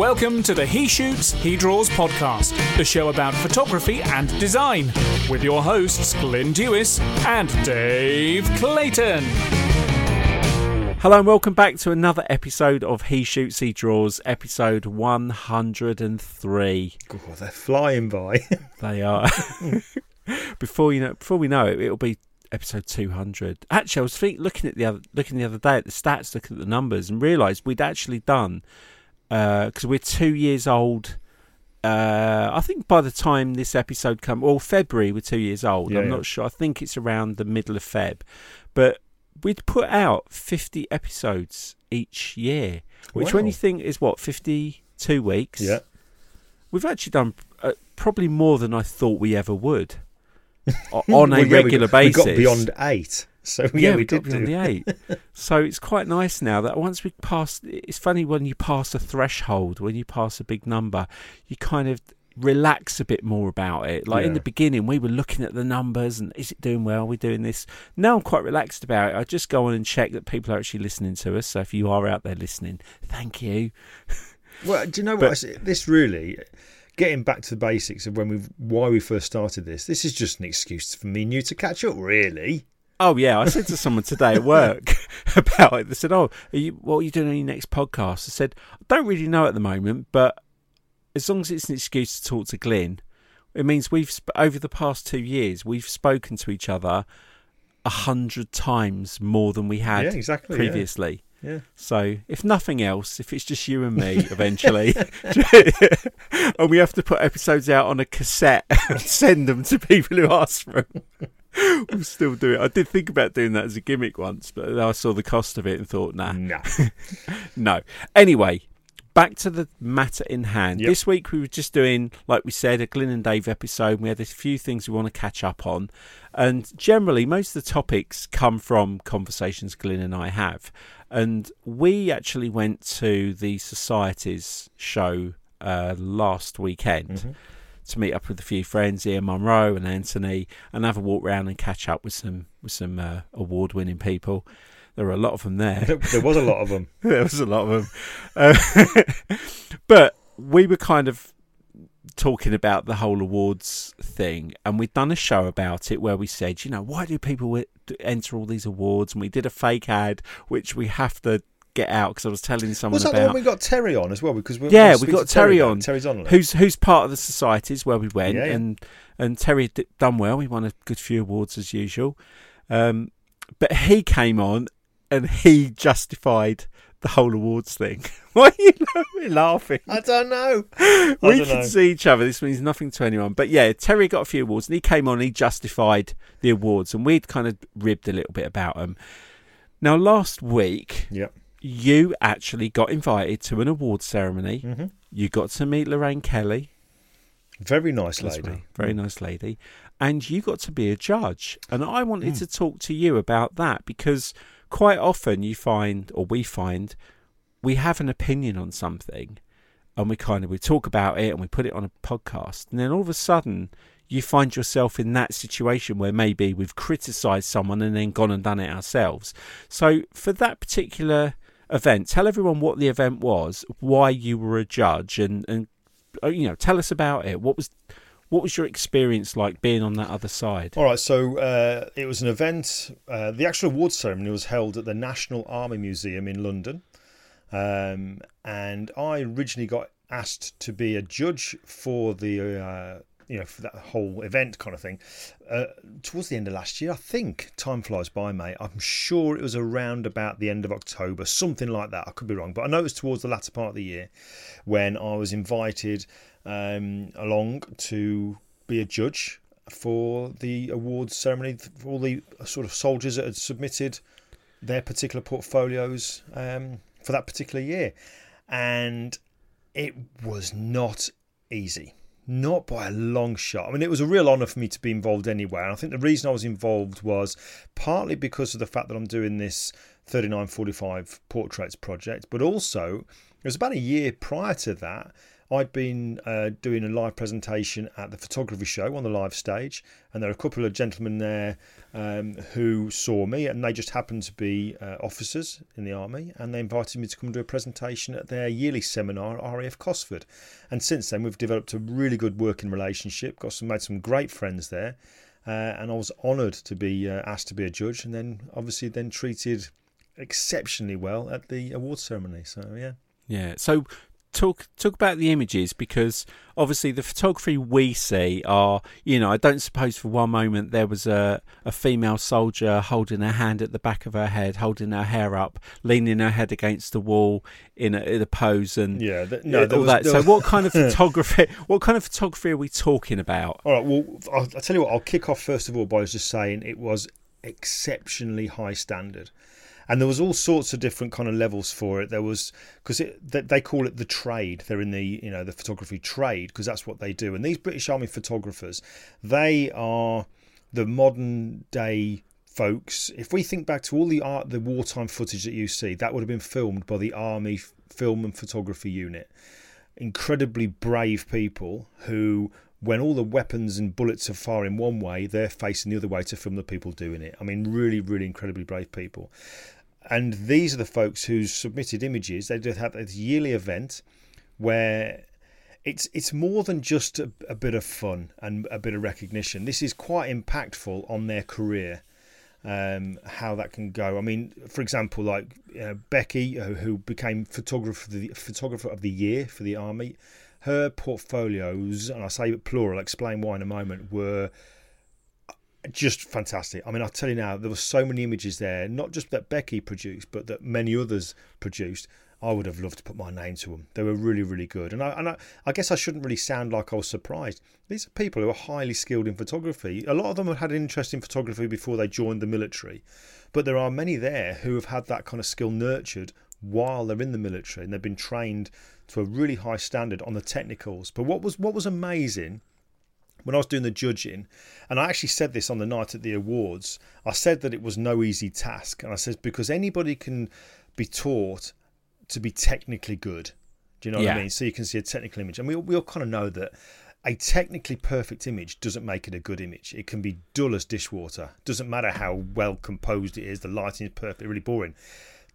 Welcome to the He Shoots, He Draws podcast, the show about photography and design, with your hosts Glyn Dewis and Dave Clayton. Hello and welcome back to another episode of He Shoots, He Draws, episode 103. God, they're flying by. They are. before you know, before we know it, it'll be episode 200. Actually, I was think, looking at the other, looking the other day at the stats, looking at the numbers, and realised we'd actually done because we're two years old. Uh, I think by the time this episode come, or February, we're two years old. Yeah, I'm yeah. not sure. I think it's around the middle of Feb, but we'd put out 50 episodes each year, which when you think is what 52 weeks. yeah. We've actually done uh, probably more than I thought we ever would on a we regular got, basis. We got beyond eight. So, yeah, we got did do. the eight. so it's quite nice now that once we pass, it's funny when you pass a threshold, when you pass a big number, you kind of relax a bit more about it. Like in the beginning, we were looking at the numbers and is it doing well? Are we doing this? Now I'm quite relaxed about it. I just go on and check that people are actually listening to us. So if you are out there listening, thank you. Well, do you know But- what? This really, getting back to the basics of when we why we first started this, this is just an excuse for me and you to catch up, really. Oh yeah, I said to someone today at work about it. They said, "Oh, are you, what are you doing on your next podcast?" I said, "I don't really know at the moment, but as long as it's an excuse to talk to Glyn, it means we've sp- over the past two years we've spoken to each other a hundred times more than we had yeah, exactly. yeah. previously." Yeah. So, if nothing else, if it's just you and me eventually, and we have to put episodes out on a cassette and send them to people who ask for them, we'll still do it. I did think about doing that as a gimmick once, but I saw the cost of it and thought, nah, Nah. no. Anyway, back to the matter in hand. Yep. This week we were just doing, like we said, a Glyn and Dave episode. We had a few things we want to catch up on. And generally, most of the topics come from conversations Glyn and I have. And we actually went to the Society's show uh, last weekend Mhm. To meet up with a few friends, Ian Monroe and Anthony, and have a walk round and catch up with some with some uh, award winning people. There were a lot of them there. There, there was a lot of them. there was a lot of them. Uh, but we were kind of talking about the whole awards thing, and we'd done a show about it where we said, you know, why do people enter all these awards? And we did a fake ad, which we have to get out because I was telling someone Was that the one we got Terry on as well? Because we Yeah, we got Terry Terry on. Terry's on. who's who's part of the societies where we went, Yeah, yeah. and and Terry had d- done well. He won a good few awards as usual, um, but he came on and he justified the whole awards thing. Why are you laughing? I don't know. we don't can know. see each other. This means nothing to anyone. But yeah, Terry got a few awards, and he came on. and He justified the awards, and we'd kind of ribbed a little bit about them. Now, last week, Yep. You actually got invited to an awards ceremony. hmm You got to meet Lorraine Kelly. Very nice lady. well. Very nice lady. And you got to be a judge. And I wanted Mm. to talk to you about that because quite often you find, or we find, we have an opinion on something and we kind of we talk about it and we put it on a podcast. And then all of a sudden you find yourself in that situation where maybe we've criticized someone and then gone and done it ourselves. So for that particular event, tell everyone what the event was, why you were a judge and, and uh, you know, tell us about it. What was what was your experience like being on that other side? All right, so uh, it was an event. Uh, the actual awards ceremony was held at the National Army Museum in London, um, and I originally got asked to be a judge for the, uh, you know, for that whole event kind of thing. Uh, towards the end of last year, I think. Time flies by, mate. I'm sure it was around about the end of October, something like that. I could be wrong, but I know it was towards the latter part of the year when I was invited um, along to be a judge for the awards ceremony for all the sort of soldiers that had submitted their particular portfolios um, for that particular year. And it was not easy. Not by a long shot. I mean, it was a real honour for me to be involved anyway. And I think the reason I was involved was partly because of the fact that I'm doing this 3945 portraits project, but also it was about a year prior to that. I'd been uh, doing a live presentation at the photography show on the live stage, and there were a couple of gentlemen there um, who saw me, and they just happened to be uh, officers in the army, and they invited me to come do a presentation at their yearly seminar at RAF Cosford. And since then, we've developed a really good working relationship, got some made some great friends there, uh, and I was honoured to be uh, asked to be a judge, and then obviously then treated exceptionally well at the award ceremony. So yeah. Yeah. So talk talk about the images because obviously the photography we see are you know I don't suppose for one moment there was a a female soldier holding her hand at the back of her head holding her hair up leaning her head against the wall in a, in a pose and yeah th- no all was, that. So what kind of photography what kind of photography are we talking about? All right well I'll, I'll tell you what I'll kick off first of all by just saying it was exceptionally high standard and there was all sorts of different kind of levels for it. There was because they call it the trade. They're in the you know the photography trade because that's what they do. And these British Army photographers, they are the modern day folks. If we think back to all the art, the wartime footage that you see, that would have been filmed by the Army Film and Photography Unit. Incredibly brave people who when all the weapons and bullets are firing one way, they're facing the other way to film the people doing it. I mean, really, really incredibly brave people. And these are the folks who submitted images. They did have this yearly event where it's it's more than just a, a, bit of fun and a bit of recognition. This is quite impactful on their career. Um, how that can go. I mean, for example, like uh, Becky, who became photographer the photographer of the year for the army, her portfolios, and I say plural, explain why in a moment, were just fantastic. I mean, I'll tell you now, there were so many images there, not just that Becky produced, but that many others produced. I would have loved to put my name to them. They were really, really good. And I, and I, I guess I shouldn't really sound like I was surprised. These are people who are highly skilled in photography. A lot of them have had an interest in photography before they joined the military, but there are many there who have had that kind of skill nurtured while they're in the military and they've been trained to a really high standard on the technicals. But what was what was amazing when I was doing the judging, and I actually said this on the night at the awards, I said that it was no easy task. And I said, because anybody can be taught to be technically good. Do you know yeah. what I mean? So you can see a technical image. And we, we all kind of know that a technically perfect image doesn't make it a good image. It can be dull as dishwater. Doesn't matter how well composed it is, the lighting is perfect, really boring.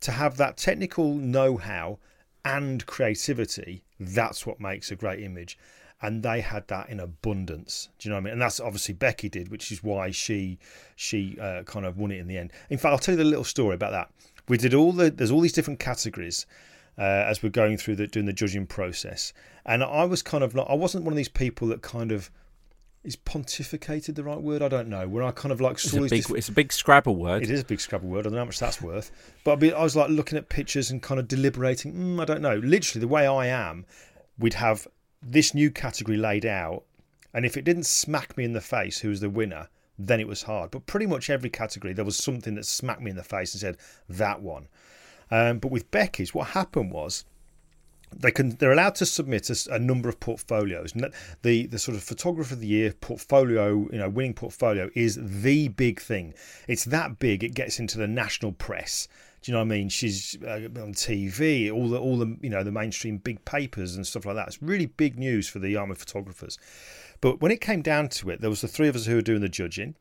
To have that technical know how and creativity, that's what makes a great image and they had that in abundance. Do you know what I mean? And that's obviously Becky did, which is why she she uh, kind of won it in the end. In fact, I'll tell you the little story about that. We did all the there's all these different categories. Uh, as we're going through the doing the judging process, and I was kind of like I wasn't one of these people that kind of is pontificated the right word? I don't know. Where I kind of like saw it's a, big, it's a big Scrabble word. It is a big Scrabble word. I don't know how much that's worth. But I, I was like looking at pictures and kind of deliberating. Mm, I don't know. Literally, the way I am, we'd have this new category laid out, and if it didn't smack me in the face who was the winner, then it was hard. But pretty much every category, there was something that smacked me in the face and said, that one. Um, but with Becky's, what happened was they can they're allowed to submit a, a, number of portfolios. The the sort of photographer of the year portfolio, you know, winning portfolio is the big thing. It's that big it gets into the national press. Do you know what I mean? She's uh, on TV, all the all the you know the mainstream big papers and stuff like that. It's really big news for the army photographers. But when it came down to it, there was the three of us who were doing the judging.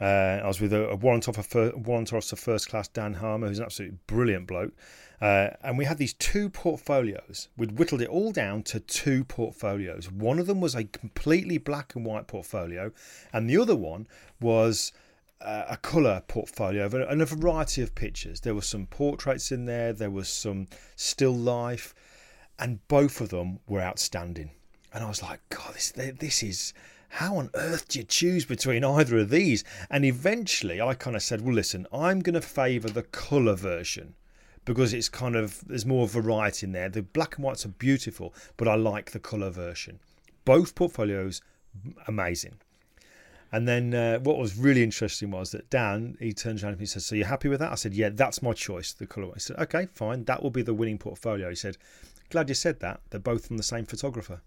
Uh, I was with a, a warrant officer, warrant officer first class Dan Harmer, who's an absolutely brilliant bloke. Uh, and we had these two portfolios. We'd whittled it all down to two portfolios. One of them was a completely black and white portfolio, and the other one was a colour portfolio and a variety of pictures. There were some portraits in there, there was some still life, and both of them were outstanding. And I was like, God, this this is how on earth do you choose between either of these? And eventually, I kind of said, well, listen, I'm going to favour the colour version because it's kind of there's more variety in there. The black and whites are beautiful, but I like the colour version. Both portfolios amazing. And then uh, what was really interesting was that Dan, he turns around and he says, So you're happy with that? I said, Yeah, that's my choice, the colour. He said, Okay, fine. That will be the winning portfolio. He said, Glad you said that. They're both from the same photographer.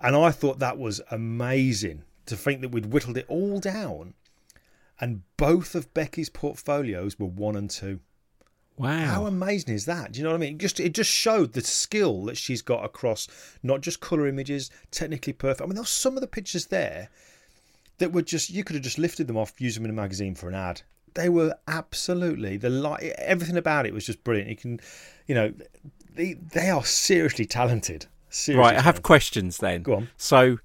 And I thought that was amazing to think that we'd whittled it all down. And both of Becky's portfolios were one and two. Wow. How amazing is that? Do you know what I mean? It just it just showed the skill that she's got across not just color images, technically perfect. I mean, there were some of the pictures there that were just you could have just lifted them off, used them in a magazine for an ad. They were absolutely the light. Everything about it was just brilliant. You can, you know, they they are seriously talented. Seriously right, I have questions then. Go on. So,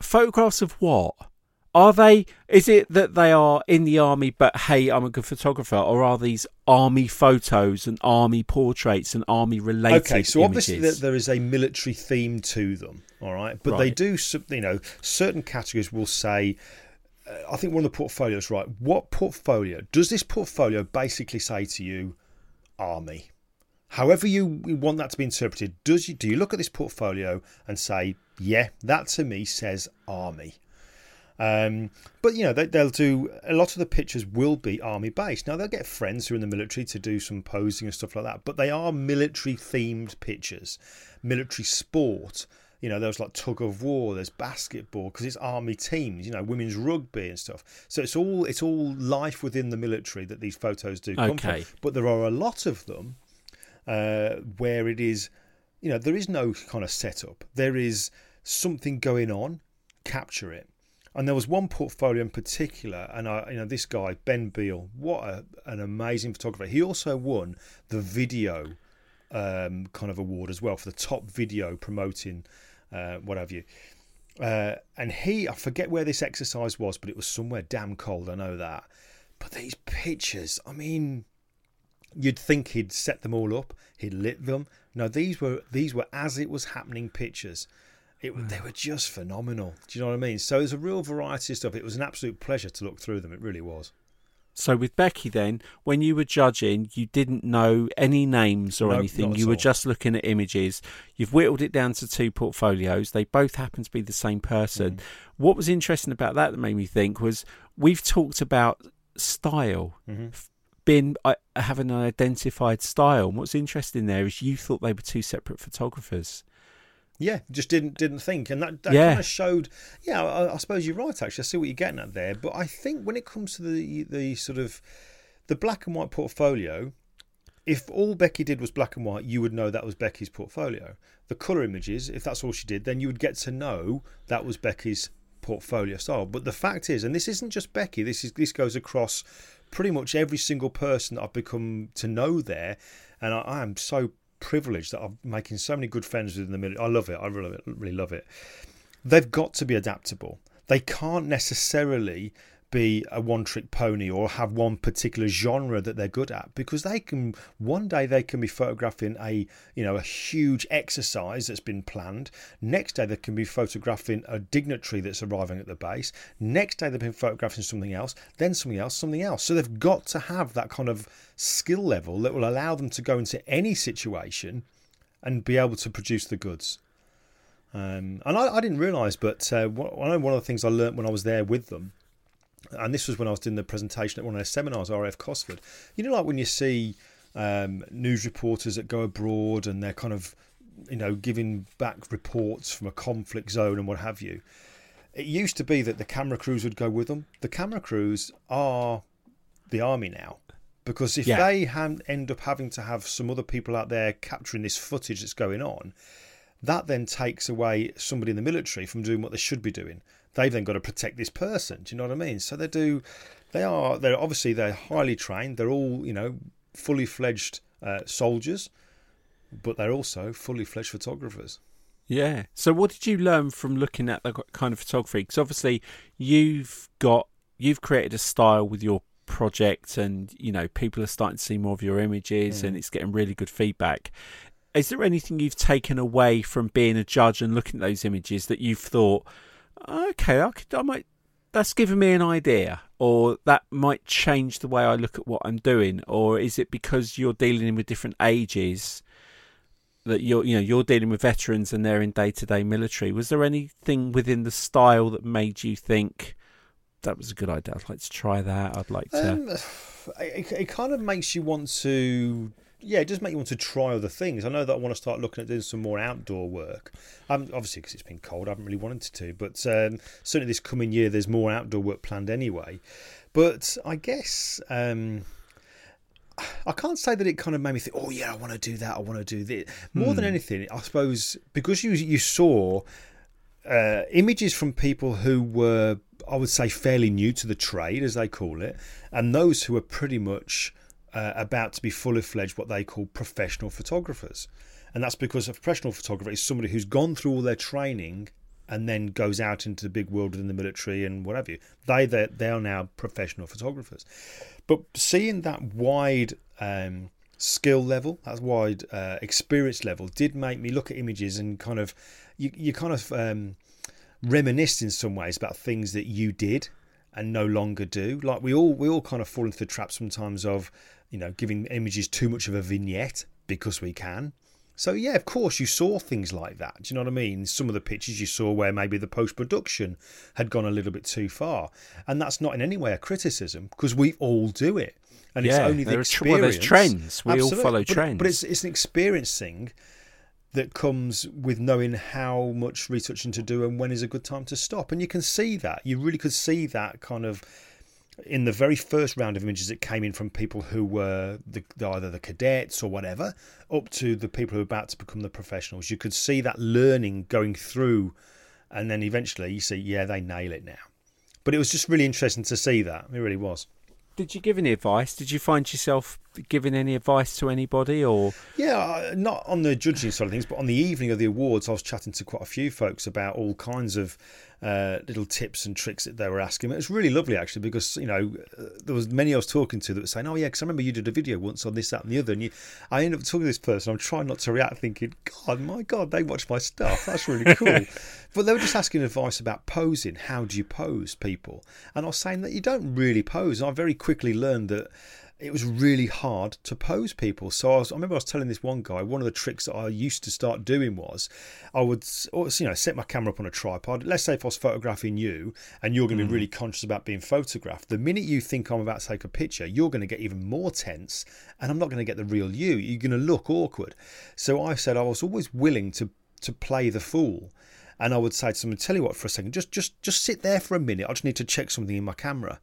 photographs of what? Are they? Is it that they are in the army, but hey, I'm a good photographer, or are these army photos and army portraits and army related? Okay, so obviously images? there, there is a military theme to them, all right. But they do, you know, certain categories will say. Uh, I think one of the portfolios, right? What portfolio does this portfolio basically say to you? Army. However you want that to be interpreted, does you do you look at this portfolio and say, yeah, that to me says army? Um, but you know they, they'll do a lot of the pictures will be army based. Now they'll get friends who are in the military to do some posing and stuff like that, but they are military themed pictures, military sport. You know, there's like tug of war, there's basketball because it's army teams. You know, women's rugby and stuff. So it's all it's all life within the military that these photos do come Okay. from. But there are a lot of them uh, where it is, you know, there is no kind of setup. There is something going on, capture it. And there was one portfolio in particular, and I, you know, this guy Ben Beal, what a, an amazing photographer. He also won the video um, kind of award as well for the top video promoting uh, what have you. Uh, and he, I forget where this exercise was, but it was somewhere damn cold. I know that. But these pictures, I mean, you'd think he'd set them all up, he'd lit them. No, these were these were as it was happening pictures. It, Hmm. They were just phenomenal. Do you know what I mean? So there's a real variety of stuff. It was an absolute pleasure to look through them. It really was. So with Becky, then, when you were judging, you didn't know any names or No, anything. You were all. just looking at images. You've whittled it down to two portfolios. They both happen to be the same person. Mm. What was interesting about that that made me think was we've talked about style, Mhm. being uh, having an identified style. And what's interesting there is you thought they were two separate photographers. Yeah, just didn't didn't think, and that, that Yeah. kind of showed. Yeah, I, I suppose you're right. Actually, I see what you're getting at there. But I think when it comes to the the sort of the black and white portfolio, if all Becky did was black and white, you would know that was Becky's portfolio. The color images, if that's all she did, then you would get to know that was Becky's portfolio style. But the fact is, and this isn't just Becky. This is this goes across pretty much every single person that I've become to know there, and I, I am so privileged that I'm making so many good friends within the military. I love it. I really, really love it. They've got to be adaptable. They can't necessarily be a one trick pony or have one particular genre that they're good at because they can one day they can be photographing a you know a huge exercise that's been planned. Next day they can be photographing a dignitary that's arriving at the base. Next day they've been photographing something else then something else something else. So they've got to have that kind of skill level that will allow them to go into any situation and be able to produce the goods. Um, and I, I didn't realise, but uh, one one of the things I learnt when I was there with them, and this was when I was doing the presentation at one of their seminars, RF Cosford. You know, like when you see um, news reporters that go abroad and they're kind of, you know, giving back reports from a conflict zone and what have you. It used to be that the camera crews would go with them. The camera crews are the army now. Because if Yeah. they ha- end up having to have some other people out there capturing this footage that's going on, that then takes away somebody in the military from doing what they should be doing. They've then got to protect this person. Do you know what I mean? So they do. They are. They're obviously they're highly trained. They're all you know fully fledged uh, soldiers, but they're also fully fledged photographers. Yeah. So, what did you learn from looking at the kind of photography? Because obviously, you've got you've created a style with your project, and you know people are starting to see more of your images, and it's getting really good feedback. Is there anything you've taken away from being a judge and looking at those images that you've thought, okay, I could, I might, that's given me an idea, or that might change the way I look at what I'm doing, or is it because you're dealing with different ages? that you're you know you're dealing with veterans and they're in day to day military. Was there anything within the style that made you think that was a good idea? I'd like to try that. I'd like to. Um, it, it kind of makes you want to. Yeah, it does make you want to try other things. I know that I want to start looking at doing some more outdoor work. Um, obviously, because it's been cold, I haven't really wanted to. But um, certainly this coming year, there's more outdoor work planned anyway. But I guess um, I can't say that it kind of made me think, oh yeah, I want to do that, I want to do this. More than anything, I suppose because you you saw uh, images from people who were, I would say, fairly new to the trade, as they call it, and those who are pretty much uh, about to be fully fledged what they call professional photographers. And that's because a professional photographer is somebody who's gone through all their training and then goes out into the big world within the military and whatever. They they they are now professional photographers. But seeing that wide um, skill level, that wide uh, experience level, did make me look at images and kind of you you kind of um, reminisce in some ways about things that you did and no longer do. Like we all we all kind of fall into the trap sometimes of you know giving images too much of a vignette because we can. So yeah, of course you saw things like that. Do you know what I mean? Some of the pictures you saw where maybe the post production had gone a little bit too far, and that's not in any way a criticism because we all do it, and it's only the experience. well, trends. We all follow But- trends. but it's it's an experiencing that comes with knowing how much retouching to do and when is a good time to stop. And you can see that. You really could see that kind of in the very first round of images that came in from people who were the, either the cadets or whatever, up to the people who are about to become the professionals. You could see that learning going through, and then eventually you see, yeah, they nail it now. But it was just really interesting to see that. It really was. Did you give any advice? Did you find yourself giving any advice to anybody, or Yeah, uh, not on the judging side of things, but on the evening of the awards, I was chatting to quite a few folks about all kinds of uh, little tips and tricks that they were asking. It was really lovely actually because you know uh, there was many I was talking to that were saying, "Oh yeah, because I remember you did a video once on this, that, and the other." And you, I ended up talking to this person. I'm trying not to react, thinking, "God, my God, they watch my stuff. That's really cool." but they were just asking advice about posing. How do you pose, people? And I was saying that you don't really pose. And I very quickly learned that it was really hard to pose people. So I, was, I remember I was telling this one guy one of the tricks that I used to start doing was I would you know set my camera up on a tripod. Let's say if I was photographing you and you're going to be mm. really conscious about being photographed, the minute you think I'm about to take a picture, you're going to get even more tense, and I'm not going to get the real you. You're going to look awkward. So I said I was always willing to to play the fool. And I would say to someone, tell you what, for a second, just just just sit there for a minute. I just need to check something in my camera.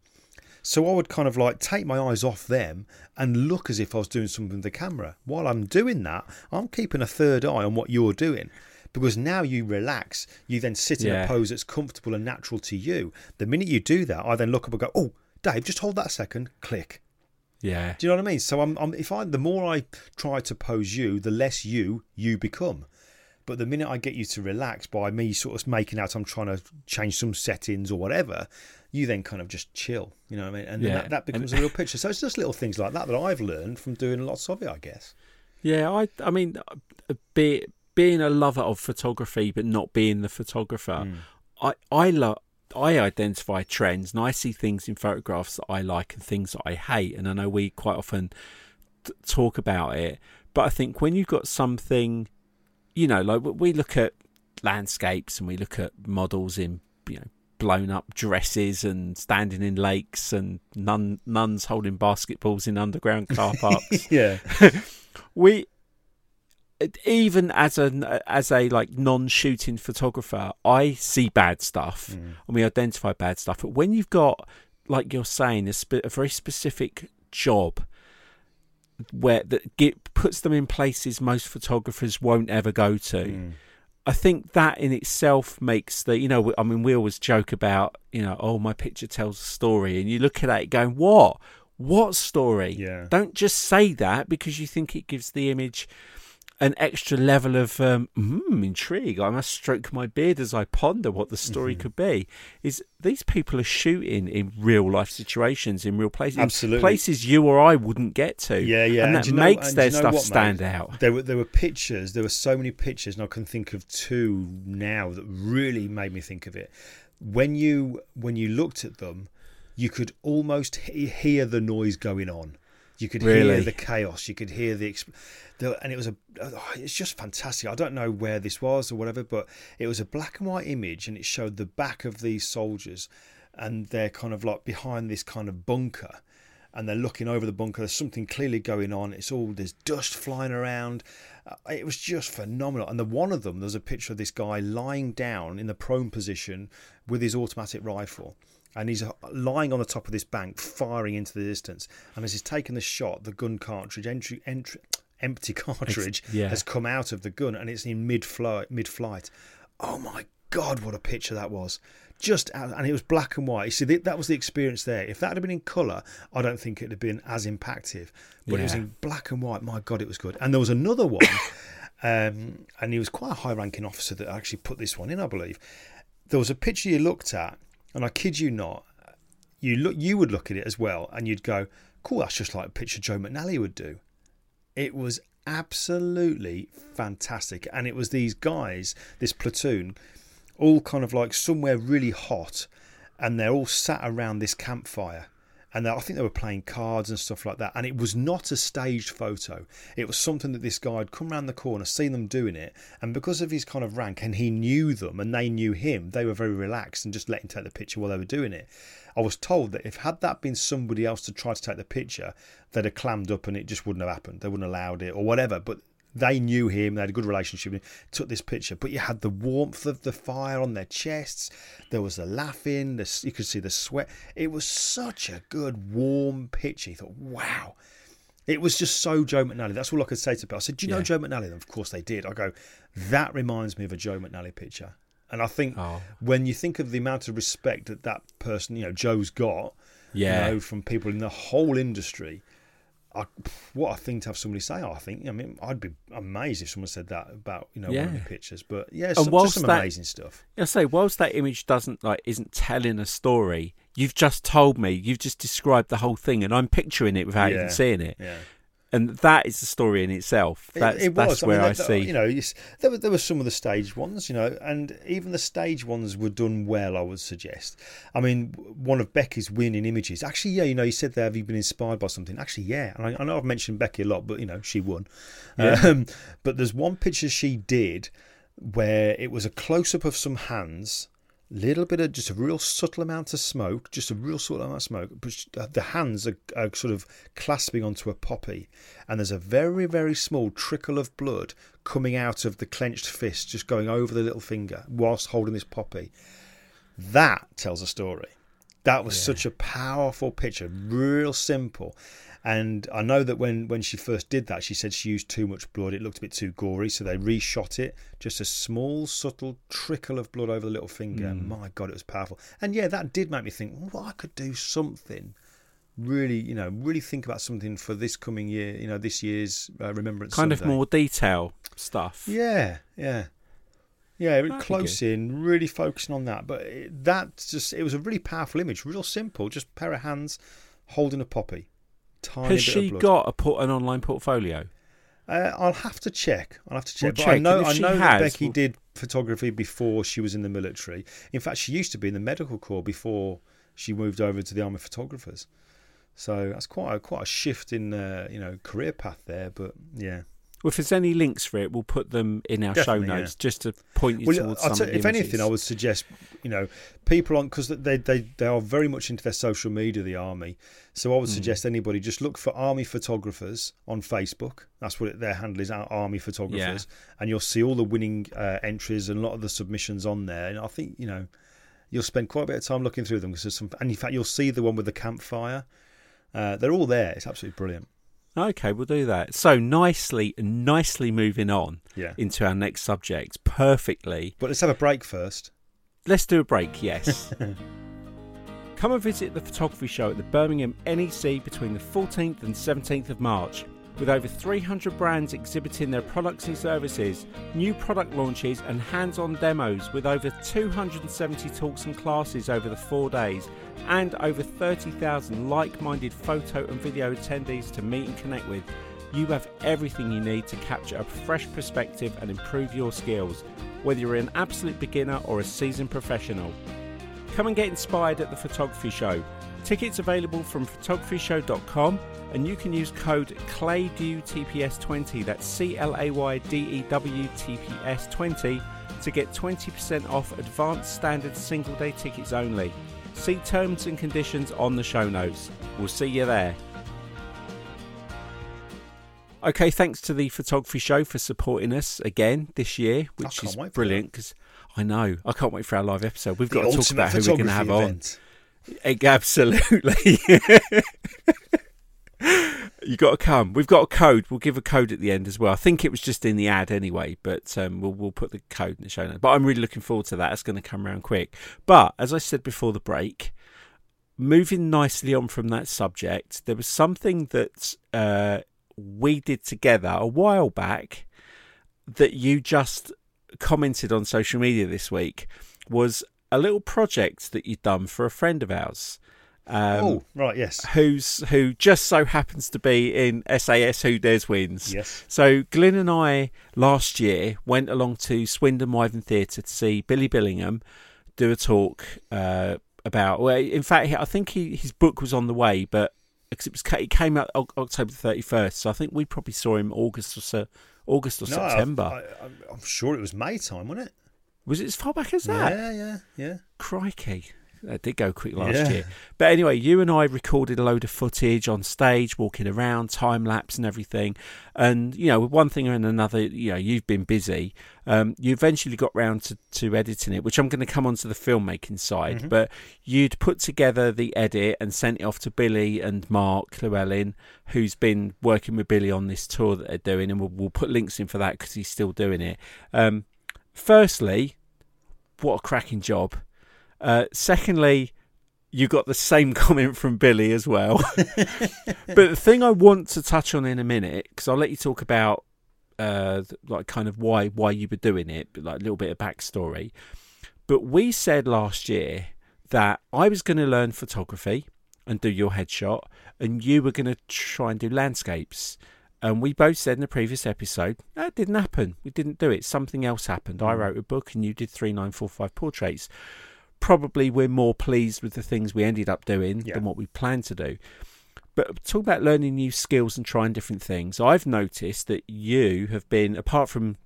So I would kind of like take my eyes off them and look as if I was doing something with the camera. While I'm doing that, I'm keeping a third eye on what you're doing. Because now you relax, you then sit in Yeah. a pose that's comfortable and natural to you. The minute you do that, I then look up and go, "Oh, Dave, just hold that a second." Click. yeah, Do you know what I mean? So I'm, I'm if I the more I try to pose you, the less you you become. But the minute I get you to relax by me sort of making out I'm trying to change some settings or whatever, you then kind of just chill. You know what I mean? And then Yeah. that, that becomes a real picture. So it's just little things like that that I've learned from doing lots of it, I guess. yeah. I, I mean, uh, be, being a lover of photography, but not being the photographer, I, I love. I identify trends and I see things in photographs that I like and things that I hate. And I know we quite often t- talk about it, but I think when you've got something, you know, like we look at landscapes and we look at models in, you know, blown up dresses and standing in lakes and nun, nuns holding basketballs in underground car parks. Yeah. we even as a as a like non-shooting photographer i see bad stuff mm. and we identify bad stuff. But when you've got like you're saying a, spe- a very specific job where that get, puts them in places most photographers won't ever go to. Hmm. I think that in itself makes the you know I mean we always joke about you know oh my picture tells a story and you look at it going what? What story? Yeah. don't just say that because you think it gives the image an extra level of um, mm, intrigue. I must stroke my beard as I ponder what the story Mm-hmm. could be. Is these people are shooting in real life situations, in real places, Absolutely. places you or I wouldn't get to. Yeah, yeah. and And that know- makes and their know stuff what, stand mate? out. There were there were pictures. There were so many pictures, and I can think of two now that really made me think of it. When you when you looked at them, you could almost he- hear the noise going on. You could hear the chaos. You could hear the, the and it was a. oh, it's just fantastic. I don't know where this was or whatever, but it was a black and white image, and it showed the back of these soldiers, and they're kind of like behind this kind of bunker and they're looking over the bunker. There's something clearly going on. It's all there's dust flying around. Uh, it was just phenomenal. And the one of them, there's a picture of this guy lying down in the prone position with his automatic rifle, and he's uh, lying on the top of this bank, firing into the distance. And as he's taking the shot, the gun cartridge, entry, entry, empty cartridge, yeah. has come out of the gun, and it's in mid flight. Mid flight. Oh my god, what a picture that was! Just out, and it was black and white. You see, that was the experience there. If that had been in colour, I don't think it'd have been as impactful. But it was in black and white. My god, it was good. And there was another one. Um, and he was quite a high ranking officer that actually put this one in, I believe. There was a picture you looked at, and I kid you not, you look you would look at it as well, and you'd go, "Cool, that's just like a picture Joe McNally would do." It was absolutely fantastic, and it was these guys, this platoon, all kind of like somewhere really hot, and they're all sat around this campfire. And I think they were playing cards and stuff like that. And it was not a staged photo. It was something that this guy had come round the corner, seen them doing it, and because of his kind of rank, and he knew them, and they knew him, they were very relaxed and just let him take the picture while they were doing it. I was told that if had that been somebody else to try to take the picture, they'd have clammed up and it just wouldn't have happened. They wouldn't have allowed it or whatever. But they knew him, they had a good relationship, took this picture. But you had the warmth of the fire on their chests, there was the laughing, the, you could see the sweat. It was such a good, warm picture. You thought, wow. It was just so Joe McNally. That's all I could say to people. I said, Do you know Yeah. Joe McNally? And of course they did. I go, That reminds me of a Joe McNally picture. And I think Oh. when you think of the amount of respect that that person, you know, Joe's got, Yeah. you know, from people in the whole industry, I, what a thing to have somebody say. Oh, I think. I mean, I'd be amazed if someone said that about you know one of the pictures. But yeah, some, whilst just some that- amazing stuff. I say, whilst that image doesn't like isn't telling a story, you've just told me, you've just described the whole thing, and I'm picturing it without Yeah. even seeing it, Yeah. And that is the story in itself. That's it, that's was. where I, mean, I see. You know, there were there were some of the stage ones, you know, and even the stage ones were done well. I would suggest. I mean, one of Becky's winning images. Actually, yeah, you know, you said there, have you been inspired by something? Actually, yeah. And I, I know I've mentioned Becky a lot, but you know, she won. Um, but there's one picture she did where it was a close up of some hands. Little bit of just a real subtle amount of smoke, just a real subtle amount of smoke. But uh, the hands are, are sort of clasping onto a poppy, and there's a very, very small trickle of blood coming out of the clenched fist, just going over the little finger whilst holding this poppy. That tells a story. That was such a powerful picture, real simple. And I know that when, when she first did that, she said she used too much blood. It looked a bit too gory, so they reshot it. Just a small, subtle trickle of blood over the little finger. My God, it was powerful. And yeah, that did make me think, well, I could do something. Really, you know, really think about something for this coming year. You know, this year's uh, Remembrance. kind of more detail stuff. Yeah, yeah, yeah. That'd close in, really focusing on that. But it, that's just it was a really powerful image, real simple, just pair of hands holding a poppy. Tiny Has she got a put an online portfolio? Uh, I'll have to check. I'll have to check. We'll but I know, I know that Becky we'll- did photography before she was in the military. In fact, she used to be in the medical corps before she moved over to the army photographers. So that's quite a, quite a shift in uh, you know career path there. But yeah, Well, if there's any links for it, we'll put them in our Definitely, show yeah. notes just to point you well, towards I'll some the if anything. I would suggest you know people on because they, they they are very much into their social media, the army. So I would Hmm. suggest anybody just look for army photographers on Facebook. That's what it, their handle is, army photographers, and you'll see all the winning uh, entries and a lot of the submissions on there. And I think you know you'll spend quite a bit of time looking through them because there's some, and in fact you'll see the one with the campfire. Uh, they're all there. It's absolutely brilliant. Okay, we'll do that. So nicely, nicely moving on Yeah. into our next subject. Perfectly. But let's have a break first. Let's do a break, yes. Come and visit the photography show at the Birmingham NEC between the 14th and 17th of March. With over 300 brands exhibiting their products and services, new product launches, and hands on demos, with over 270 talks and classes over the four days, and over 30,000 like minded photo and video attendees to meet and connect with, you have everything you need to capture a fresh perspective and improve your skills, whether you're an absolute beginner or a seasoned professional. Come and get inspired at the photography show. Tickets available from photographyshow.com and you can use code CLAYDEWTPS20, that's C L A Y D E W T P S 20, to get 20% off advanced standard single day tickets only. See terms and conditions on the show notes. We'll see you there. Okay, thanks to the photography show for supporting us again this year, which is brilliant because I know I can't wait for our live episode. We've The got to talk about who we're going to have photography on. Absolutely. you got to come. We've got a code. We'll give a code at the end as well. I think it was just in the ad anyway, but um, we'll we'll put the code in the show notes. But I'm really looking forward to that. It's going to come around quick. But as I said before the break, moving nicely on from that subject, there was something that uh, we did together a while back that you just commented on social media this week was a little project that you'd done for a friend of ours. Um, oh, right, yes. Who's who just so happens to be in SAS Who Dares Wins. Yes. So Glyn and I last year went along to Swindon Wyvern Theatre to see Billy Billingham do a talk uh, about. Well, in fact, I think he, his book was on the way, but because it was it came out October thirty first, so I think we probably saw him August or so, August or No, September. I, I'm sure it was May time, wasn't it? Was it as far back as that? Yeah, yeah, yeah. Crikey. That did go quick last Yeah. year. But anyway, you and I recorded a load of footage on stage, walking around, time lapse and everything. And, you know, with one thing and another, you know, you've been busy. Um, you eventually got round to, to editing it, which I'm going to come on to the filmmaking side. Mhm. But you'd put together the edit and sent it off to Billy and Mark Llewellyn, who's been working with Billy on this tour that they're doing. And we'll, we'll put links in for that because he's still doing it. Um, firstly, what a cracking job. Uh, secondly, you got the same comment from Billy as well. but the thing I want to touch on in a minute, because I'll let you talk about uh, like kind of why why you were doing it, but like a little bit of backstory. But we said last year that I was going to learn photography and do your headshot, and you were going to try and do landscapes. And we both said in the previous episode that didn't happen. We didn't do it. Something else happened. I Mm. wrote a book, and you did three nine four five portraits. Probably we're more pleased with the things we ended up doing Yeah. than what we planned to do. But talk about learning new skills and trying different things. I've noticed that you have been, apart from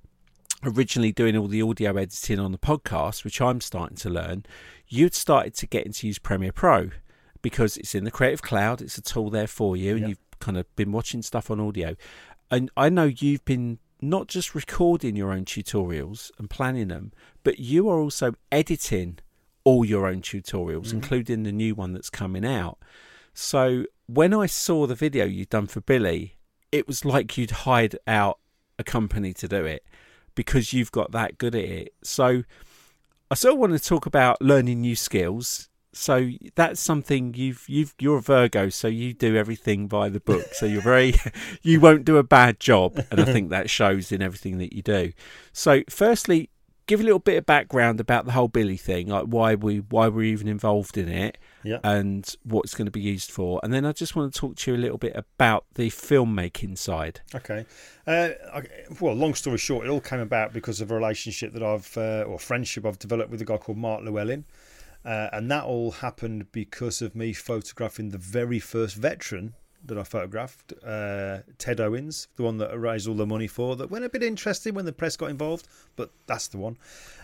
originally doing all the audio editing on the podcast, which I'm starting to learn, you'd started to get into use Premiere Pro because it's in the Creative Cloud. It's a tool there for you, and Yeah. you've kind of been watching stuff on audio. And I know you've been not just recording your own tutorials and planning them, but you are also editing all your own tutorials, Mhm. including the new one that's coming out. So when I saw the video you'd done for Billy, it was like you'd hired out a company to do it because you've got that good at it. So I sort of want to talk about learning new skills. So that's something you've you've you're a Virgo, so you do everything by the book. So you're very you won't do a bad job, and I think that shows in everything that you do. So firstly, give a little bit of background about the whole Billy thing, like why we why we're even involved in it, Yeah. and what it's going to be used for. And then I just want to talk to you a little bit about the filmmaking side. Okay. Uh, well, long story short, it all came about because of a relationship that I've, uh, or friendship I've developed with a guy called Mark Llewellyn. Uh, and that all happened because of me photographing the very first veteran that I photographed, uh, Ted Owens, the one that I raised all the money for. That went a bit interesting when the press got involved, but that's the one.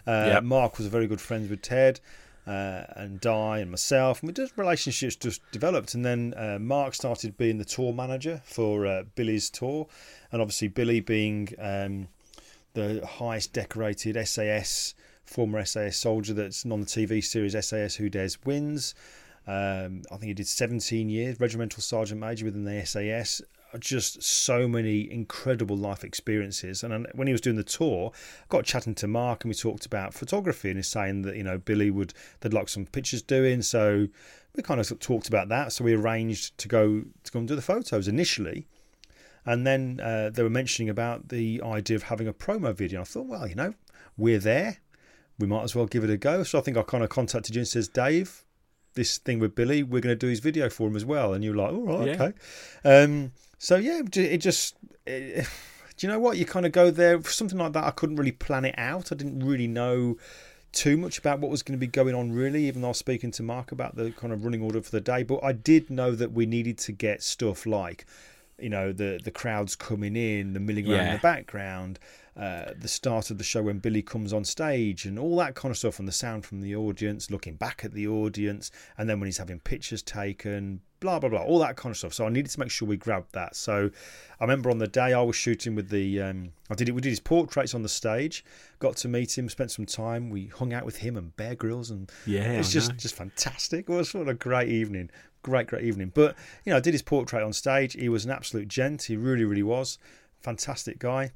Uh, Yep. Mark was very good friends with Ted. Uh, and Di and myself, and we just relationships just developed. And then uh, Mark started being the tour manager for uh, Billy's tour, and obviously Billy being um, the highest decorated SAS former SAS soldier that's on the TV series SAS Who Dares Wins. Um, I think he did 17 years, regimental sergeant major within the SAS. Just so many incredible life experiences. And when he was doing the tour, I got chatting to Mark and we talked about photography and he's saying that, you know, Billy would, they'd like some pictures doing. So we kind of talked about that. So we arranged to go to go and do the photos initially. And then uh, they were mentioning about the idea of having a promo video. I thought, well, you know, we're there. We might as well give it a go. So I think I kind of contacted you and says, Dave, this thing with Billy, we're going to do his video for him as well. And you're like, all right, Yeah. okay. Um, so yeah, it just, it, do you know what? You kind of go there for something like that. I couldn't really plan it out. I didn't really know too much about what was going to be going on really even though I was speaking to Mark about the kind of running order for the day but I did know that we needed to get stuff like you know the the crowds coming in the milling around in the background uh, the start of the show when Billy comes on stage and all that kind of stuff and the sound from the audience looking back at the audience and then when he's having pictures taken blah blah blah, all that kind of stuff. So I needed to make sure we grabbed that. So I remember on the day I was shooting with the, um, I did it. We did his portraits on the stage. Got to meet him, spent some time. We hung out with him and Bear Grylls, and Yeah, it's just know. just fantastic. It was what a great evening, great great evening. But you know, I did his portrait on stage. He was an absolute gent. He really really was fantastic guy.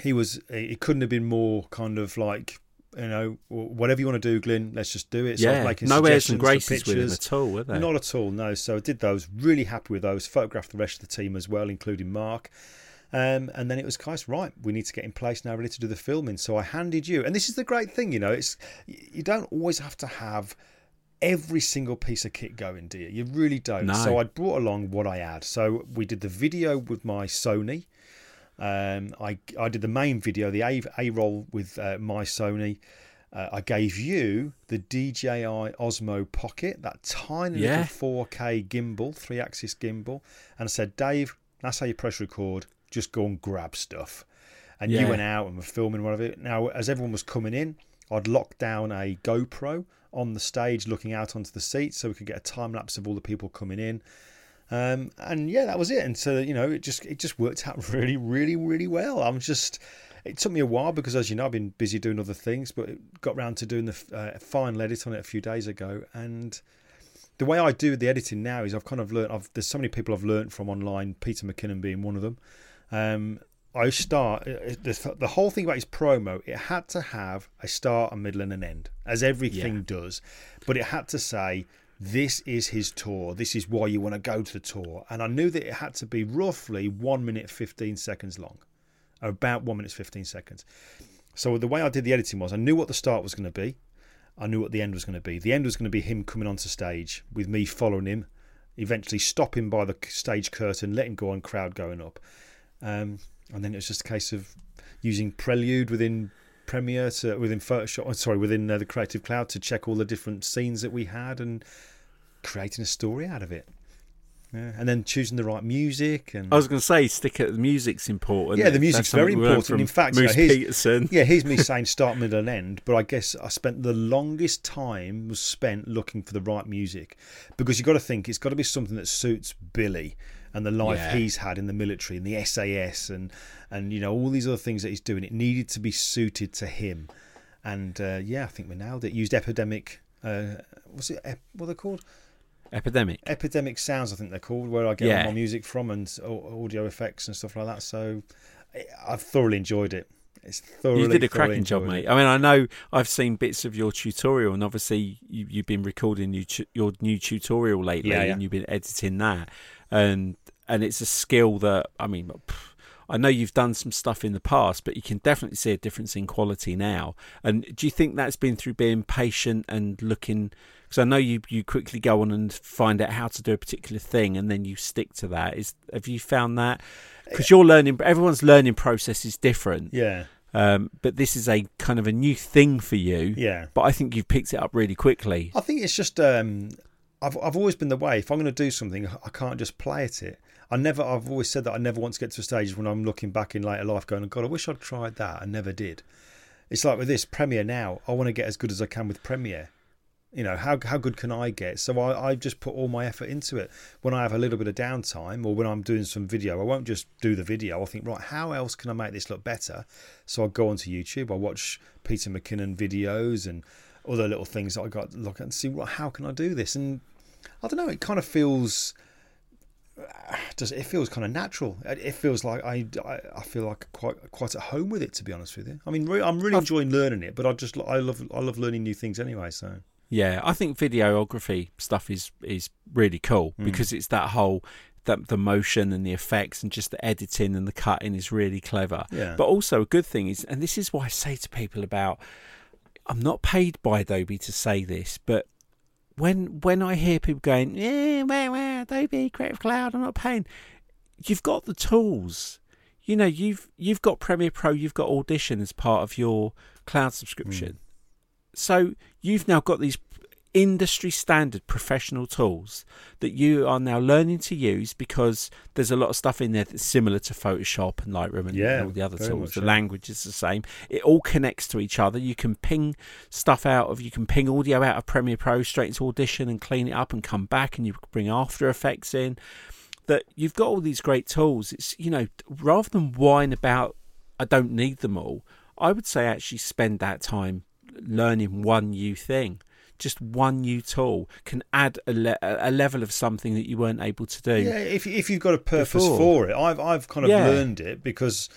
He was. He couldn't have been more kind of like. You know, whatever you want to do, Glyn, let's just do it. So I was yeah, making no airs and graces with him at all, were there? Not at all, no. So I did those. Really happy with those. Photographed the rest of the team as well, including Mark. Um, and then it was guys, right? We need to get in place now, ready to do the filming. So I handed you, and this is the great thing, you know, it's you don't always have to have every single piece of kit going, do you? You really don't. No. So I brought along what I had. So we did the video with my Sony. Um, I I did the main video, the A A roll with uh, my Sony. Uh, I gave you the DJI Osmo Pocket, that tiny Yeah. little 4K gimbal, three axis gimbal, and I said, Dave, that's how you press record. Just go and grab stuff. And you went out and were filming one of it. Now, as everyone was coming in, I'd lock down a GoPro on the stage, looking out onto the seats, so we could get a time lapse of all the people coming in. Um, and yeah, that was it. And so you know, it just it just worked out really, really, really well. I'm just. It took me a while because, as you know, I've been busy doing other things, but it got round to doing the uh, final edit on it a few days ago. And the way I do the editing now is I've kind of learned. I've, there's so many people I've learned from online. Peter McKinnon being one of them. Um, I start uh, the, the whole thing about his promo. It had to have a start, a middle, and an end, as everything Yeah. does. But it had to say this is his tour. This is why you want to go to the tour. And I knew that it had to be roughly one minute fifteen seconds long, about one minute fifteen seconds. So the way I did the editing was I knew what the start was going to be. I knew what the end was going to be. The end was going to be him coming onto stage with me following him, eventually stopping by the stage curtain, letting go, and crowd going up. Um, and then it was just a case of using Prelude within Premiere to within Photoshop. oh, Sorry, within uh, the Creative Cloud to check all the different scenes that we had and creating a story out of it. Yeah. And then choosing the right music and I was going to say, stick at the music's important. Yeah, the music's very important. In fact, you know, Peterson. yeah, here's me saying start, middle, and end, but I guess I spent the longest time was spent looking for the right music because you've got to think it's got to be something that suits Billy and the life Yeah. he's had in the military and the SAS and and you know all these other things that he's doing. It needed to be suited to him, and uh, yeah, I think we nailed it. Used epidemic. Uh, what's it? Ep- what are they called? Epidemic. Epidemic Sounds, I think they're called, where I get Yeah. all my music from and audio effects and stuff like that. So I've thoroughly enjoyed it. It's thoroughly. You did a cracking job, mate. it. I mean, I know I've seen bits of your tutorial, and obviously you, you've been recording tu- your new tutorial lately, Yeah, yeah. and you've been editing that, and and it's a skill that I mean, pff, I know you've done some stuff in the past, but you can definitely see a difference in quality now. And do you think that's been through being patient and looking? Because I know you you quickly go on and find out how to do a particular thing, and then you stick to that. Is have you found that? Because your learning, everyone's learning process is different. Yeah, Um, but this is a kind of a new thing for you. yeah. But I think you've picked it up really quickly. I think it's just um, I've I've always been the way. If I'm going to do something, I can't just play at it. I never. I've always said that I never want to get to a stage when I'm looking back in later life, going, "God, I wish I'd tried that." I never did. It's like with this Premiere now. I want to get as good as I can with Premiere. You know how how good can I get? So I, I just put all my effort into it. When I have a little bit of downtime or when I'm doing some video, I won't just do the video. I'll think, right, how else can I make this look better? So I go onto YouTube. I watch Peter McKinnon videos and other little things that I got to look at and see what how can I do this? And I don't know. It kind of feels. Does it feels kind of natural? It feels like I, I, I feel like quite quite at home with it. To be honest with you, I mean, re- I'm really enjoying learning it. But I just I love I love learning new things anyway. So Yeah, I think videography stuff is is really cool Mm. because it's that whole that the motion and the effects and just the editing and the cutting is really clever. Yeah. But also a good thing is, and this is why I say to people about, I'm not paid by Adobe to say this, but when when I hear people going, yeah, well, well, be Creative Cloud, I'm not paying. You've got the tools. You know, you've you've got Premiere Pro, you've got Audition as part of your cloud subscription. Mm. So you've now got these. Industry standard professional tools that you are now learning to use because there's a lot of stuff in there that's similar to Photoshop and Lightroom and Yeah, all the other tools. the yeah. language is the same. It all connects to each other. You can ping stuff out of you can ping audio out of Premiere Pro straight into Audition and clean it up and come back and you bring After Effects in. That you've got all these great tools. It's you know rather than whine about I don't need them all. I would say actually spend that time learning one new thing. Just one new tool can add a, le- a level of something that you weren't able to do. Yeah, if if you've got a purpose Before. for it, I've I've kind of Yeah. learned it because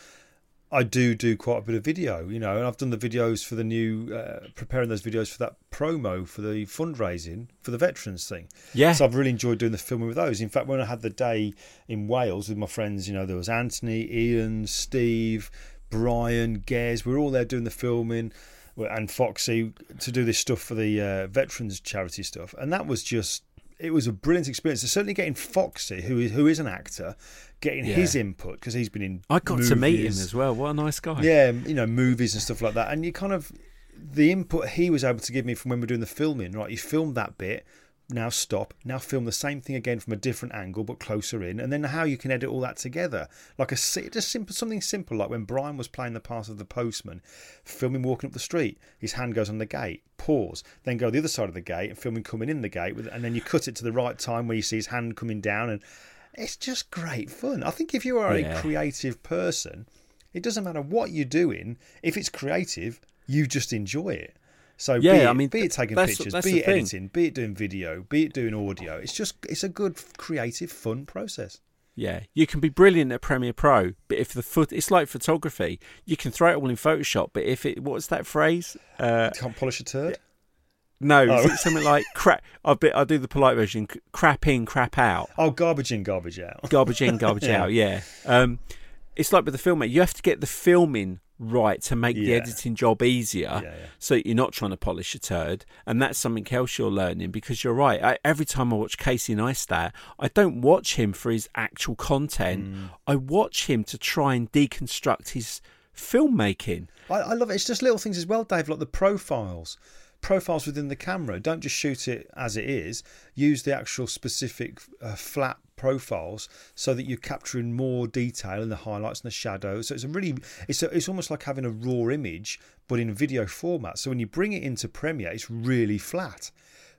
I do do quite a bit of video, you know, and I've done the videos for the new, uh, preparing those videos for that promo for the fundraising for the veterans thing. Yeah. So I've really enjoyed doing the filming with those. In fact, when I had the day in Wales with my friends, you know, there was Anthony, Ian, Steve, Brian, Gez. We were all there doing the filming, and Foxy to do this stuff for the uh, veterans charity stuff, and that was just. It was a brilliant experience. So certainly getting Foxy, who is who is an actor, getting Yeah. his input because he's been in. I got to meet him as well. What a nice guy. Yeah, you know, movies and stuff like that. And you kind of the input he was able to give me from when we we're doing the filming, right? You filmed that bit, now stop, now film the same thing again from a different angle but closer in, and then how you can edit all that together. Like a just simple something simple like when Brian was playing the part of the postman, filming walking up the street, his hand goes on the gate, pause, then go the other side of the gate and filming coming in the gate with, and then you cut it to the right time where you see his hand coming down and it's just great fun. I think if you are Yeah. a creative person, it doesn't matter what you're doing. If it's creative, you just enjoy it. So be Yeah, it, I mean, be it taking that's- pictures, that's be it thing. editing, be it doing video, be it doing audio. It's just it's a good creative, fun process. Yeah, you can be brilliant at Premiere Pro, but if the foot, it's like photography. You can throw it all in Photoshop, but if it, what's that phrase? Uh, Can't polish a turd. no, is Oh. it something like crap? I'll, be, I'll do the polite version: crap in, crap out, Oh, garbage in, garbage out. garbage in, garbage Yeah. out. Yeah, um, it's like with the filmmaker. You have to get the filming right to make the editing job easier. Yeah, yeah. So you're not trying to polish a turd, and that's something else you're learning because you're right. I, every time I watch Casey Neistat, I don't watch him for his actual content. Mm. I watch him to try and deconstruct his filmmaking. I, I love it. It's just little things as well, Dave, like the profiles. Profiles within the camera. Don't just shoot it as it is. Use the actual specific uh, flat profiles so that you're capturing more detail in the highlights and the shadows. So it's a really, it's a, it's almost like having a raw image, but in video format. So when you bring it into Premiere, it's really flat.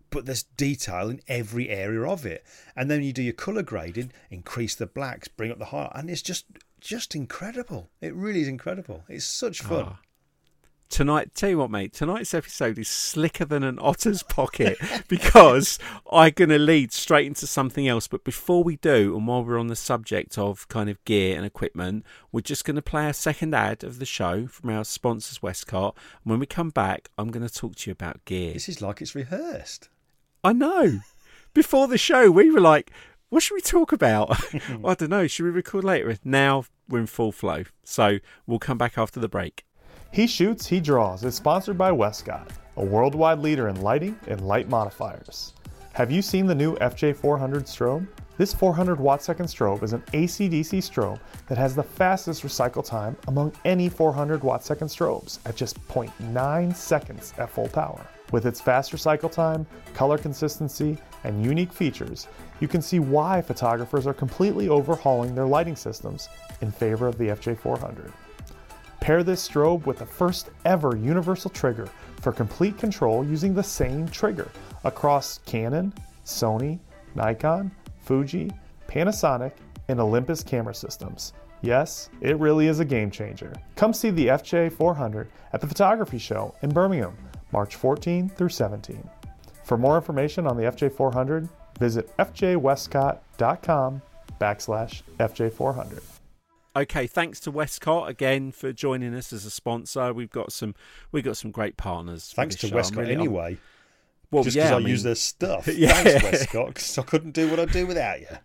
But there's detail in every area of it, and then you do your color grading, increase the blacks, bring up the highlight, and it's just just incredible. It really is incredible. It's such fun. Ah. Tonight, tell you what, mate. Tonight's episode is slicker than an otter's pocket because I'm going to lead straight into something else. But before we do, and while we're on the subject of kind of gear and equipment, we're just going to play a second ad of the show from our sponsors, Westcott. And when we come back, I'm going to talk to you about gear. This is like it's rehearsed. I know. Before the show, we were like, what should we talk about? I don't know. Should we record later? Now we're in full flow. So we'll come back after the break. He Shoots, He Draws is sponsored by Westcott, a worldwide leader in lighting and light modifiers. Have you seen the new FJ400 strobe? This 400 watt second strobe is an AC/DC strobe that has the fastest recycle time among any 400 watt second strobes at just 0.9 seconds at full power. With its fast recycle time, color consistency, and unique features, you can see why photographers are completely overhauling their lighting systems in favor of the FJ400. Pair this strobe with the first ever universal trigger for complete control using the same trigger across Canon, Sony, Nikon, Fuji, Panasonic, and Olympus camera systems. Yes, it really is a game changer. Come see the FJ400 at the Photography Show in Birmingham, March 14 through 17. For more information on the FJ400, visit fjwestcott.com backslash FJ400. Okay, thanks to Westcott again for joining us as a sponsor. We've got some we've got some great partners. Thanks to show. Westcott really- anyway. well, just yeah, because I, I mean, use their stuff. Yeah. Thanks, Westcott, because I couldn't do what I do without you.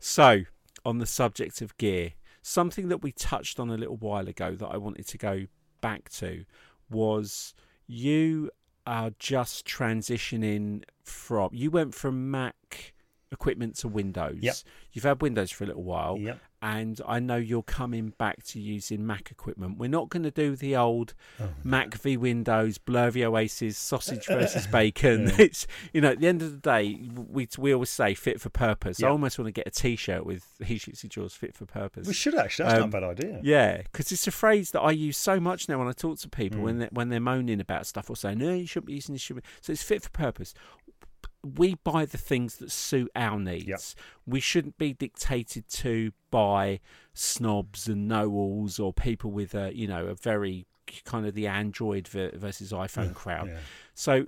So, on the subject of gear, something that we touched on a little while ago that I wanted to go back to was you are just transitioning from you went from Mac equipment to Windows. Yep. You've had Windows for a little while. Yep. And I know you're coming back to using Mac equipment. We're not going to do the old Oh, Mac v Windows, Blur v Oasis, sausage versus bacon. It's you know, at the end of the day, we we always say fit for purpose. I almost want to get a T-shirt with "He shoots, he draws, fit for purpose." We should actually. That's Um, not a bad idea. Yeah, because it's a phrase that I use so much now when I talk to people Mm. when they when they're moaning about stuff or saying, "No, you shouldn't be using this." Shouldn't be. So it's fit for purpose. We buy the things that suit our needs. Yep. We shouldn't be dictated to by snobs and know-alls or people with a you know a very kind of the Android versus iPhone crowd. Yeah. So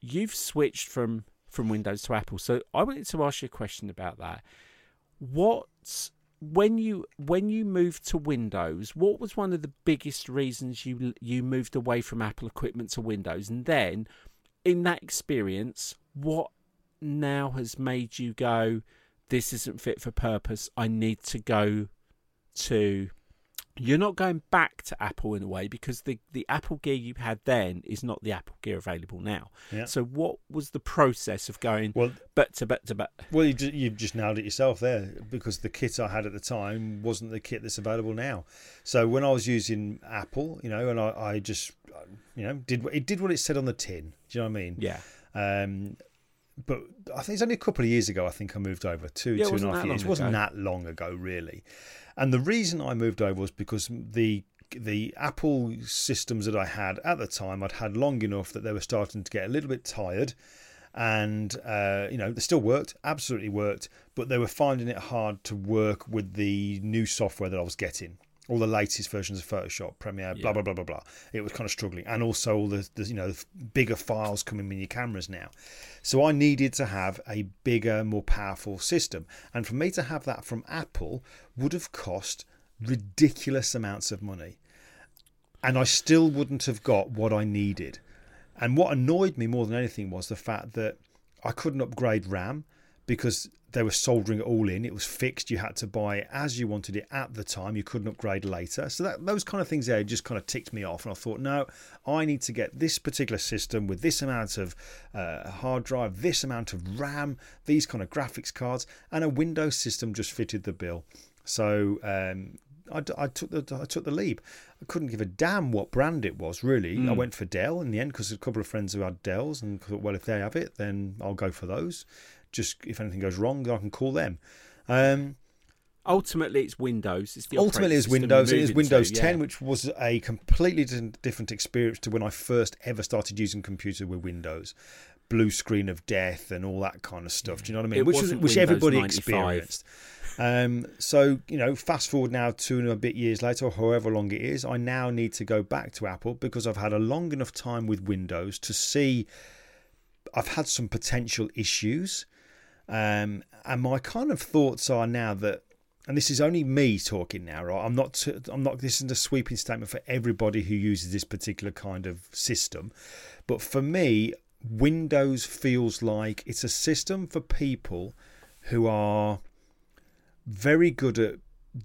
you've switched from from Windows to Apple. So I wanted to ask you a question about that. What when you when you moved to Windows, what was one of the biggest reasons you you moved away from Apple equipment to Windows? And then in that experience, what now has made you go this isn't fit for purpose. I need to go to you're not going back to Apple in a way because the, the Apple gear you had then is not the Apple gear available now. Yeah. So what was the process of going Well, but to but to but? Well, you just, you've just nailed it yourself there because the kit I had at the time wasn't the kit that's available now. So when I was using Apple, you know, and I, I just, you know, did it did what it said on the tin. Do you know what I mean? Yeah. Um, but I think it's only a couple of years ago. I think I moved over two Yeah, two and a half years. It wasn't ago. that long ago, really. And the reason I moved over was because the the Apple systems that I had at the time, I'd had long enough that they were starting to get a little bit tired. And uh, you know they still worked, absolutely worked, but they were finding it hard to work with the new software that I was getting all the latest versions of Photoshop, Premiere, blah Yeah. blah blah blah blah. It was kind of struggling, and also all the, the you know bigger files coming in your cameras now. So I needed to have a bigger, more powerful system, and for me to have that from Apple would have cost ridiculous amounts of money, and I still wouldn't have got what I needed. And what annoyed me more than anything was the fact that I couldn't upgrade RAM because they were soldering it all in. It was fixed. You had to buy it as you wanted it at the time. You couldn't upgrade later. So that those kind of things there just kind of ticked me off. And I thought, no, I need to get this particular system with this amount of uh, hard drive, this amount of RAM, these kind of graphics cards, and a Windows system just fitted the bill. So um, I, I took the I took the leap. I couldn't give a damn what brand it was. Really, I went for Dell in the end because a couple of friends who had Dells and thought, well, if they have it, then I'll go for those. Just if anything goes wrong, then I can call them. Um, Ultimately, it's Windows. It's the ultimately, it's Windows. It is Windows to, 10, yeah. which was a completely different experience to when I first ever started using computer with Windows. Blue screen of death and all that kind of stuff. Do you know what I mean? It which was, which everybody 95. experienced. Um, so you know, fast forward now two and a bit years later, or however long it is, I now need to go back to Apple because I've had a long enough time with Windows to see I've had some potential issues. Um, and my kind of thoughts are now that, and this is only me talking now, right? I'm not, I'm not. This isn't a sweeping statement for everybody who uses this particular kind of system, but for me, Windows feels like it's a system for people who are very good at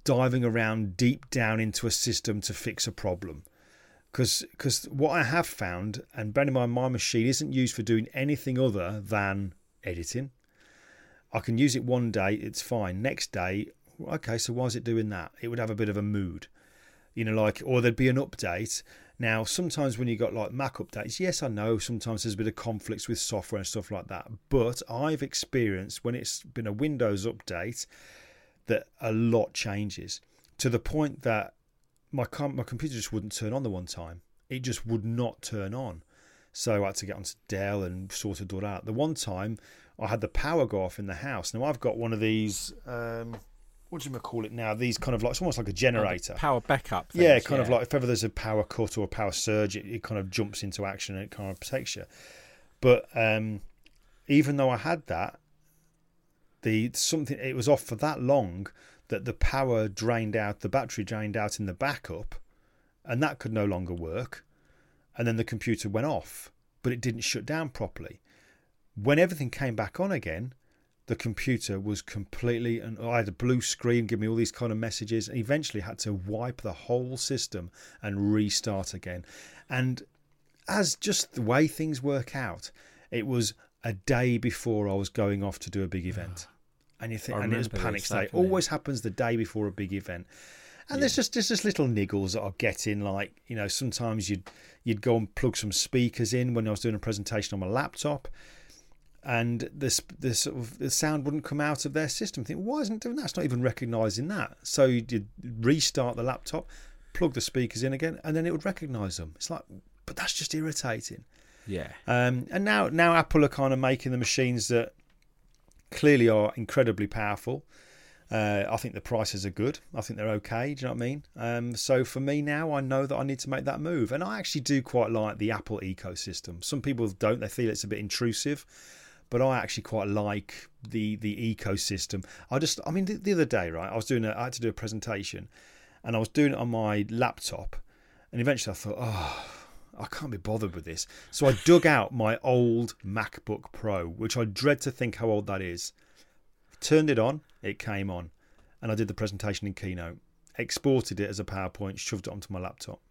diving around deep down into a system to fix a problem because what I have found, and bear in mind my machine isn't used for doing anything other than editing. I can use it one day, it's fine. Next day, okay, so why is it doing that? It would have a bit of a mood, you know, like or there'd be an update. Now, sometimes when you got like Mac updates, yes, I know sometimes there's a bit of conflicts with software and stuff like that, but I've experienced when it's been a Windows update that a lot changes to the point that my com- my computer just wouldn't turn on the one time. It just would not turn on. So I had to get onto Dell and sort it out. The one time I had the power go off in the house. Now I've got one of these. Um, what do you call it now? These kind of like it's almost like a generator. Power backup. Yeah, things, kind of like if ever there's a power cut or a power surge, it, it kind of jumps into action and it kind of protects you. But um, even though I had that, the something it was off for that long that the power drained out, the battery drained out in the backup, and that could no longer work. And then the computer went off, but it didn't shut down properly. When everything came back on again, the computer was completely and I had a blue screen give me all these kind of messages and eventually had to wipe the whole system and restart again and as just the way things work out it was a day before I was going off to do a big event and you think, I and it was panic state. definitely. Always happens the day before a big event. And there's just there's just little niggles that I get in, like you know sometimes you'd you'd go and plug some speakers in when I was doing a presentation on my laptop, and this this sort of the sound wouldn't come out of their system. think why isn't it doing that? It's not even recognising that. So you'd restart the laptop, plug the speakers in again, and then it would recognise them. It's like, but that's just irritating. Yeah. Um, and now now Apple are kind of making the machines that clearly are incredibly powerful. Uh, I think the prices are good. I think they're okay. Do you know what I mean? Um, so for me now, I know that I need to make that move, and I actually do quite like the Apple ecosystem. Some people don't; they feel it's a bit intrusive, but I actually quite like the the ecosystem. I just, I mean, the, the other day, right? I was doing, a, I had to do a presentation, and I was doing it on my laptop, and eventually I thought, oh. I can't be bothered with this. So I dug out my old MacBook Pro, which I dread to think how old that is. Turned it on, it came on, and I did the presentation in Keynote. Exported it as a PowerPoint, shoved it onto my laptop.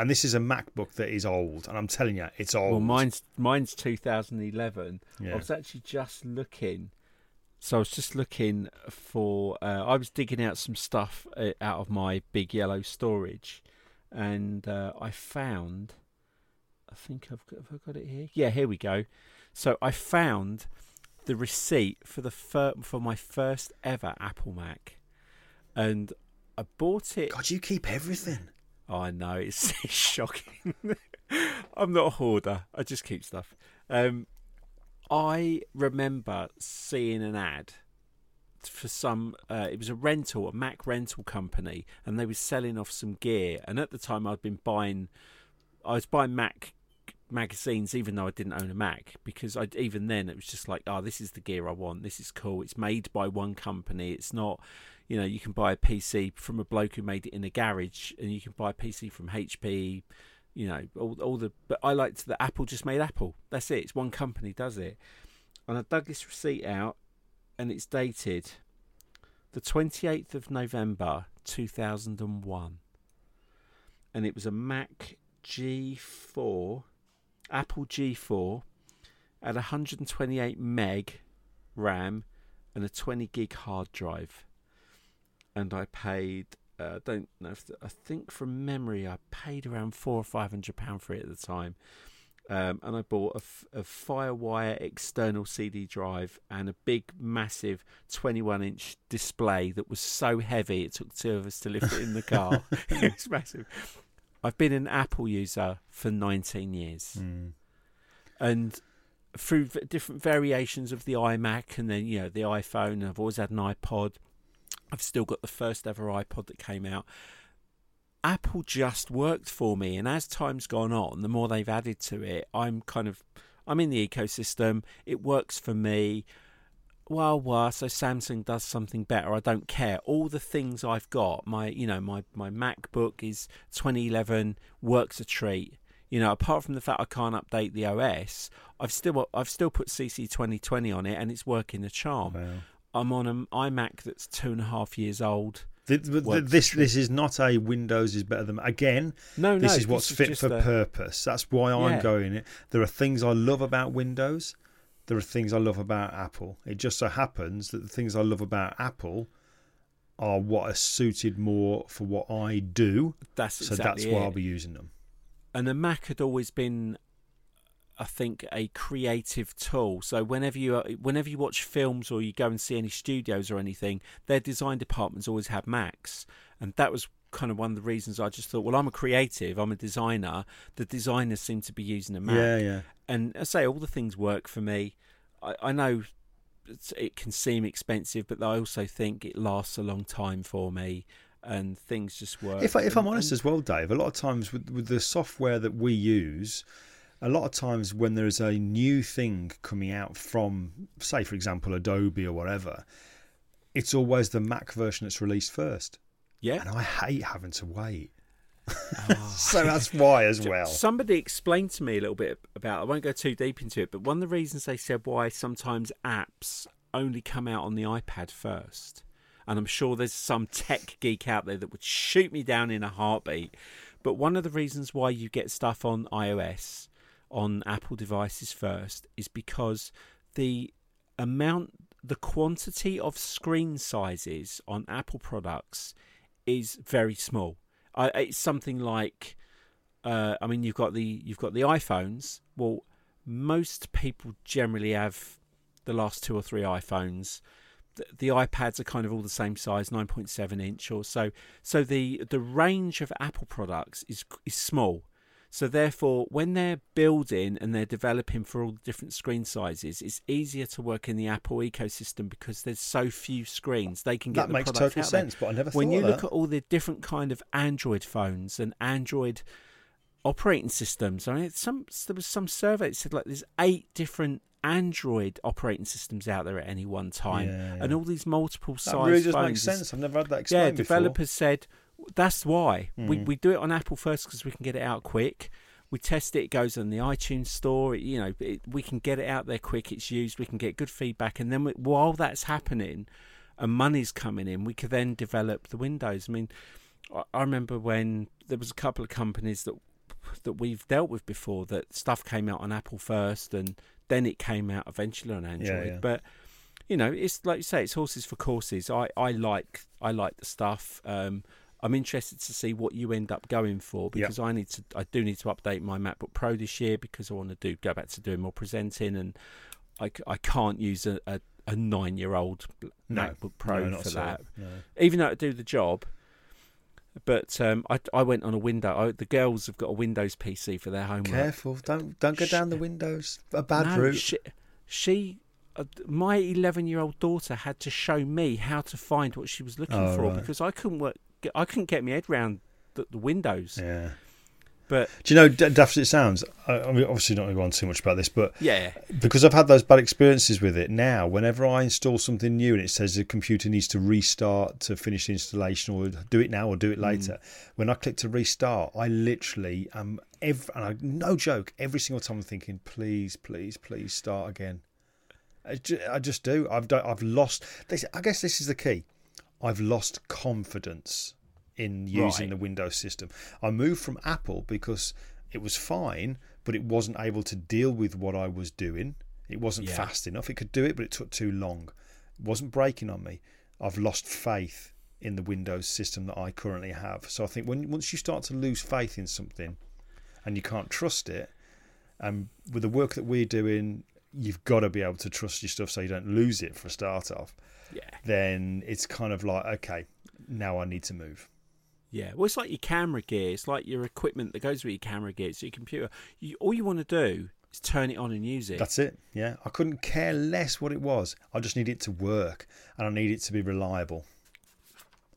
And this is a MacBook that is old, and I'm telling you, it's old. Well, mine's mine's 2011. Yeah. I was actually just looking. So I was just looking for. Uh, I was digging out some stuff uh, out of my big yellow storage, and uh, I found. I think I've got, have I got it here. Yeah, here we go. So I found the receipt for the fir- for my first ever Apple Mac, and I bought it. God, you keep everything. I know it's, it's shocking. I'm not a hoarder. I just keep stuff. Um, I remember seeing an ad for some. Uh, it was a rental, a Mac rental company, and they were selling off some gear. And at the time, I'd been buying. I was buying Mac magazines, even though I didn't own a Mac, because I even then it was just like, oh, this is the gear I want. This is cool. It's made by one company. It's not, you know, you can buy a PC from a bloke who made it in a garage, and you can buy a PC from HP. You know, all all the. But I liked that Apple just made Apple. That's it. It's one company does it. And I dug this receipt out, and it's dated the twenty eighth of November two thousand and one, and it was a Mac G4 Apple G4 at 128 meg RAM and a 20 gig hard drive. And I paid, uh, don't know if, the, I think from memory, I paid around four or five hundred pound for it at the time. Um, and I bought a, f- a FireWire external CD drive and a big, massive 21 inch display that was so heavy it took two of us to lift it in the car. it was massive. I've been an Apple user for 19 years Mm. and through v- different variations of the iMac and then you know the iPhone. I've always had an iPod. I've still got the first ever iPod that came out. Apple just worked for me, and as time's gone on, the more they've added to it, I'm kind of I'm in the ecosystem. It works for me. Well, well, so Samsung does something better. I don't care. All the things I've got, my you know, my my MacBook is 2011, works a treat. You know, apart from the fact I can't update the OS, I've still I've still put CC 2020 on it, and it's working a charm. Wow. I'm on an iMac that's two and a half years old. Th- th- this this is not a Windows is better than again. No, this no, is what's this fit just for a- purpose. That's why I'm Yeah. going it. There are things I love about Windows. There are things I love about Apple. It just so happens that the things I love about Apple are what are suited more for what I do. That's So exactly that's why. I'll be using them. and the Mac had always been, I think, a creative tool. So whenever you uh, whenever you watch films or you go and see any studios or anything, their design departments always had Macs, and that was kind of one of the reasons I just thought, well, I'm a creative, I'm a designer. The designers seem to be using a Mac, Yeah, yeah. and I say all the things work for me. I, I know it can seem expensive, but I also think it lasts a long time for me. And things just work. If, I, if I'm And- honest and- as well, Dave, a lot of times with, with the software that we use, a lot of times when there is a new thing coming out from, say, for example, Adobe or whatever, it's always the Mac version that's released first. Yeah, And I hate having to wait. Ah. So that's why as well. Somebody explained to me a little bit about. I won't go too deep into it, but one of the reasons they said why sometimes apps only come out on the iPad first, and I'm sure there's some tech geek out there that would shoot me down in a heartbeat. But one of the reasons why you get stuff on iOS on Apple devices first is because the amount the quantity of screen sizes on Apple products is very small. It's something like, uh, I mean, you've got the you've got the iPhones. Well, most people generally have the last two or three iPhones. The, the iPads are kind of all the same size, nine point seven inch or so. So the the range of Apple products is is small. So therefore, when they're building and they're developing for all the different screen sizes, it's easier to work in the Apple ecosystem because there's so few screens. They can get that the makes product total out sense. But I never When you look at all the different kind of Android phones and Android operating systems, I mean, some there was some survey that said like there's eight different Android operating systems out there at any one time, Yeah, and all these multiple that size really does phones. make sense. I've never had that Yeah, explained before. developers said that's why we Mm. we do it on Apple first because we can get it out quick. We test it; it goes on the iTunes store. It, you know, it, we can get it out there quick. It's used. We can get good feedback, and then we, while that's happening, and money's coming in, we could then develop the Windows. I mean, I, I remember when there was a couple of companies that that we've dealt with before that stuff came out on Apple first, and then it came out eventually on Android. yeah. But you know, it's like you say, it's horses for courses. I, I like I like the stuff. Um, I'm interested to see what you end up going for because I need to I do need to update my MacBook Pro this year because I want to do go back to doing more presenting and I, I can't use a, a, a nine year old No. MacBook Pro no, for at that No. even though it do the job. But um, I, I went on a window. I, the girls have got a Windows PC for their homework. Careful! Don't don't go Sh- down the windows. A bad route. She, she uh, my 11 year old daughter had to show me how to find what she was looking Oh, for right. because I couldn't work. Get- I couldn't get my head round the, the windows. yeah. But Do you know, daft as it sounds, I, I mean, obviously not going to go on too much about this, but yeah, because I've had those bad experiences with it, now whenever I install something new and it says the computer needs to restart to finish the installation or do it now or do it mm. later, when I click to restart, I literally am every, and I, no joke, every single time I'm thinking, please, please, please start again. I just, I just do. I've I've lost. This, I guess this is the key. I've lost confidence in using Right. the Windows system. I moved from Apple because it was fine, but it wasn't able to deal with what I was doing. It wasn't Yeah. fast enough. It could do it, but it took too long. It wasn't breaking on me. I've lost faith in the Windows system that I currently have. So I think when once you start to lose faith in something and you can't trust it, and with the work that we're doing, you've got to be able to trust your stuff so you don't lose it for a start off. yeah, Then it's kind of like, okay, now I need to move. yeah. Well, it's like your camera gear. It's like your equipment that goes with your camera gear. It's your computer. You, all you want to do is turn it on and use it. That's it. Yeah, I couldn't care less what it was. I just need it to work, and I need it to be reliable.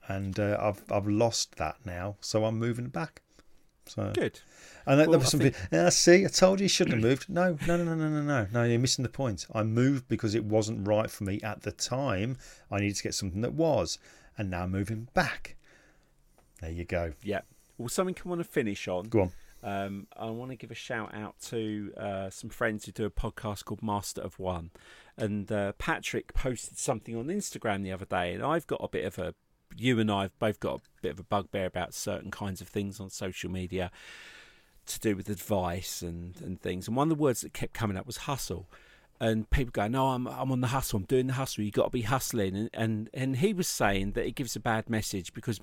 And uh, I've I've lost that now, so I'm moving back. So Good. and there, Well, there was I something. Ah, see, I told you you shouldn't have moved. No, no, no, no, no, no, no. No, you're missing the point. I moved because it wasn't right for me at the time. I needed to get something that was, and now moving back. There you go. Yeah. Well, something I want to finish on. Go on. Um, I want to give a shout out to uh, some friends who do a podcast called Master of One, and uh, Patrick posted something on Instagram the other day, and I've got a bit of a. You and I have both got a bit of a bugbear about certain kinds of things on social media to do with advice and, and things. And one of the words that kept coming up was hustle. And people go, no, I'm I'm on the hustle. I'm doing the hustle. You got to be hustling. And, and and he was saying that it gives a bad message because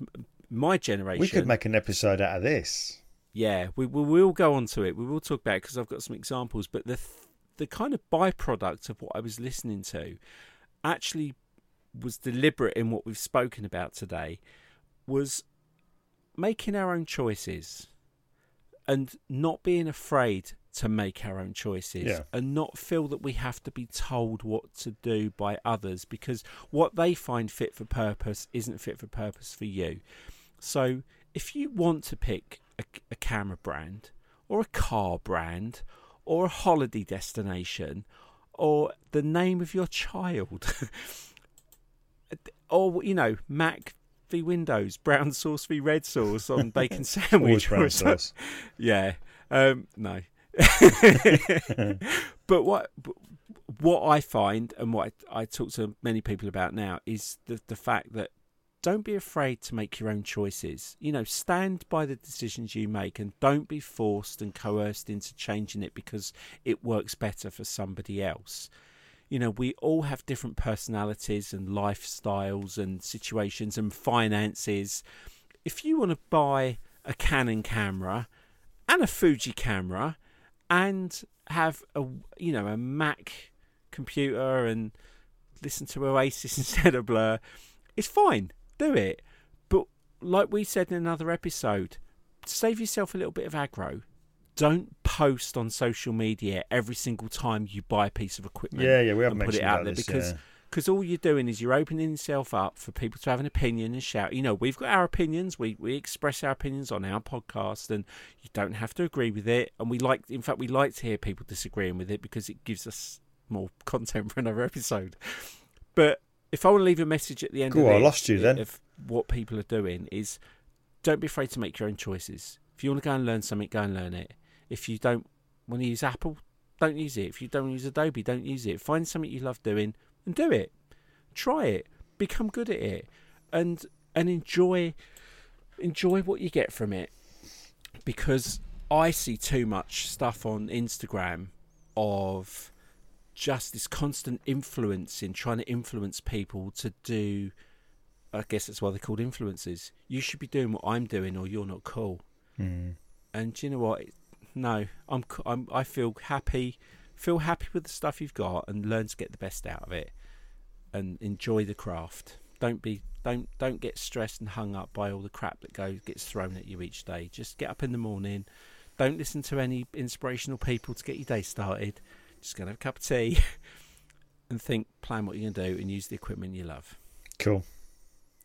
my generation. We could make an episode out of this. Yeah, we, we will go on to it. We will talk about it because I've got some examples. But the th- the kind of byproduct of what I was listening to actually was deliberate in what we've spoken about today was making our own choices and not being afraid to make our own choices Yeah. and not feel that we have to be told what to do by others because what they find fit for purpose isn't fit for purpose for you. So if you want to pick a, a camera brand or a car brand or a holiday destination or the name of your child or you know Mac v Windows, brown sauce v red sauce on bacon sandwich. brown sauce. Yeah. Um, no. but what but what I find and what I, I talk to many people about now is the the fact that don't be afraid to make your own choices. You know, stand by the decisions you make and don't be forced and coerced into changing it because it works better for somebody else. You know, we all have different personalities and lifestyles and situations and finances. If you want to buy a Canon camera and a Fuji camera and have a you know a Mac computer and listen to Oasis instead of Blur, it's fine. Do it. But like we said in another episode, save yourself a little bit of aggro. Don't post on social media every single time you buy a piece of equipment. Yeah, yeah, we haven't put it out there this, because yeah. because all you're doing is you're opening yourself up for people to have an opinion and shout. You know, we've got our opinions. We we express our opinions on our podcast, and you don't have to agree with it. And we like, in fact, we like to hear people disagreeing with it because it gives us more content for another episode. But if I want to leave a message at the end Go of I lost you then. of what people are doing is don't be afraid to make your own choices. If you want to go and learn something, go and learn it. If you don't want to use Apple, don't use it. If you don't use Adobe, don't use it. Find something you love doing and do it. Try it. Become good at it, and and enjoy enjoy what you get from it. Because I see too much stuff on Instagram of just this constant influence in trying to influence people to do. I guess that's why they're called influencers. You should be doing what I'm doing, or you're not cool. Mm. And do you know what? No, I'm, I'm. I feel happy. Feel happy with the stuff you've got, and learn to get the best out of it, and enjoy the craft. Don't be. Don't don't get stressed and hung up by all the crap that goes gets thrown at you each day. Just get up in the morning. Don't listen to any inspirational people to get your day started. Just gonna have a cup of tea, and think, plan what you're gonna do, and use the equipment you love. Cool.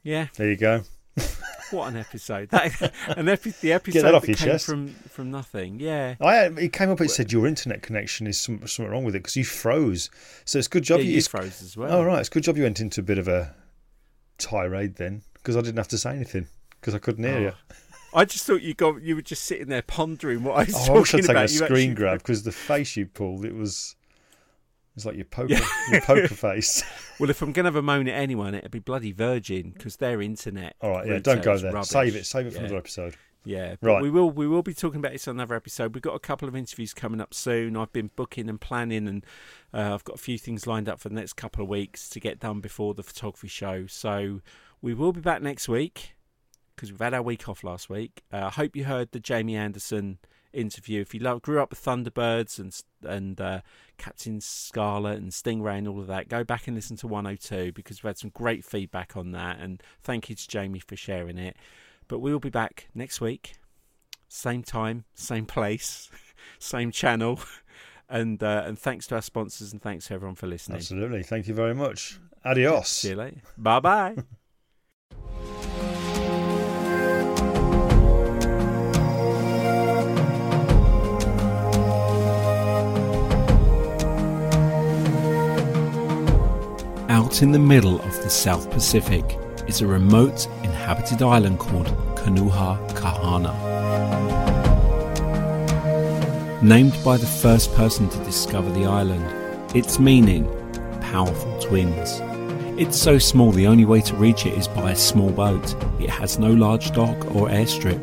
Yeah, There you go. what an episode! That an epi- the episode that that came chest. from from nothing. Yeah, I it came up. It said your internet connection is some, something wrong with it because you froze. So it's good job yeah, you. you froze as well. Oh right, it's good job you went into a bit of a tirade then because I didn't have to say anything because I couldn't hear Oh, you. I just thought you got you were just sitting there pondering what I was Oh, I wish I'd talking taken about. a You screen actually- grab because the face you pulled it was it was like your poker your poker face. Well, if I'm going to have a moan at anyone, it'd be bloody Virgin because their internet. All right, yeah, don't go there. rubbish. Save it. Save it for Yeah. another episode. Yeah, but Right. We will we will be talking about this on another episode. We've got a couple of interviews coming up soon. I've been booking and planning, and uh, I've got a few things lined up for the next couple of weeks to get done before the photography show. So we will be back next week because we've had our week off last week. Uh, I hope you heard the Jamie Anderson interview. If you love, grew up with Thunderbirds and and uh, Captain Scarlet and Stingray and all of that, go back and listen to 102 because we've had some great feedback on that. And thank you to Jamie for sharing it. But we will be back next week, same time, same place, same channel. And uh, and thanks to our sponsors and thanks to everyone for listening. Absolutely. Thank you very much. Adios. See you later. Bye bye. In the middle of the South Pacific is a remote inhabited island called Kanuha Kahana. Named by the first person to discover the island, its meaning, powerful twins. It's so small the only way to reach it is by a small boat. It has no large dock or airstrip.